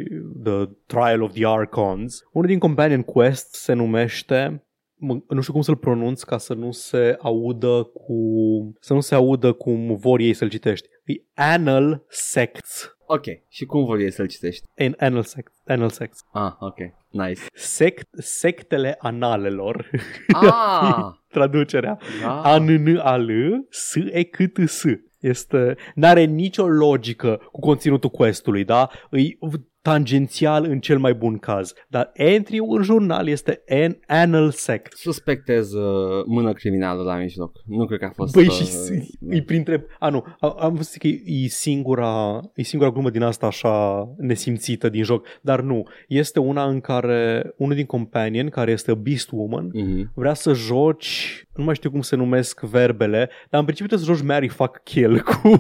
The Trial of the Archons, unul din companion quest se numește mă, nu știu cum să-l pronunț ca să nu se audă cu să nu se audă cum vor ei să-l citești. E Anal Sects. Ok, și cum vor ei să-l citești? An- Anal Sects. Anal Sects. Ah, ok, nice. Sect, sectele analelor. Ah, [laughs] Traducerea. da. A n n a l s e c t s. Este, n-are nicio logică cu conținutul questului, da? Îi tangențial în cel mai bun caz. Dar entry în jurnal este an anal sect. Suspectez uh, mână criminală la mijloc. Nu cred că a fost... Băi, uh, și e printre... A, nu, a- am văzut că e e singura, e singura glumă din asta așa nesimțită din joc, dar nu. Este una în care unul din companion, care este a Beast Woman, Mhm. vrea să joci, nu mai știu cum se numesc verbele, dar în principiu trebuie să joci Marry, Fuck, Kill [laughs] cu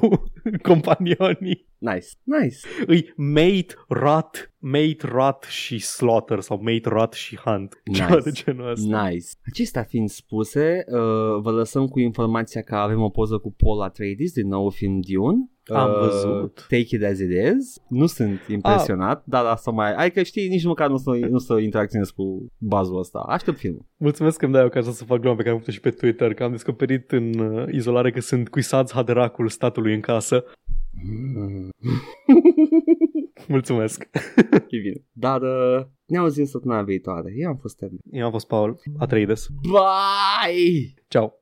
companionii. Nice, nice. Îi mate, rot, mate, rot și slaughter sau mate, rot și hunt. Nice. Ceva de genul ăsta. Nice. Acestea fiind spuse, uh, vă lăsăm cu informația că avem o poză cu Paul Atreides din nou film Dune. Am Uh, văzut. Take it as it is. Nu sunt impresionat, dar asta mai... Adică știi, nici măcar nu să, nu să interacționez cu bazul ăsta. Aștept filmul. Mulțumesc că îmi dai ocazia să fac gluma pe care am făcut și pe Twitter, că am descoperit în uh, izolare că sunt cuisați haderacul statului în casă. [laughs] [laughs] Mulțumesc! E bine. Dar uh, ne auzim săptămâna viitoare. Eu am fost Termin. Eu am fost Paul Atreides. Bye! Ciao!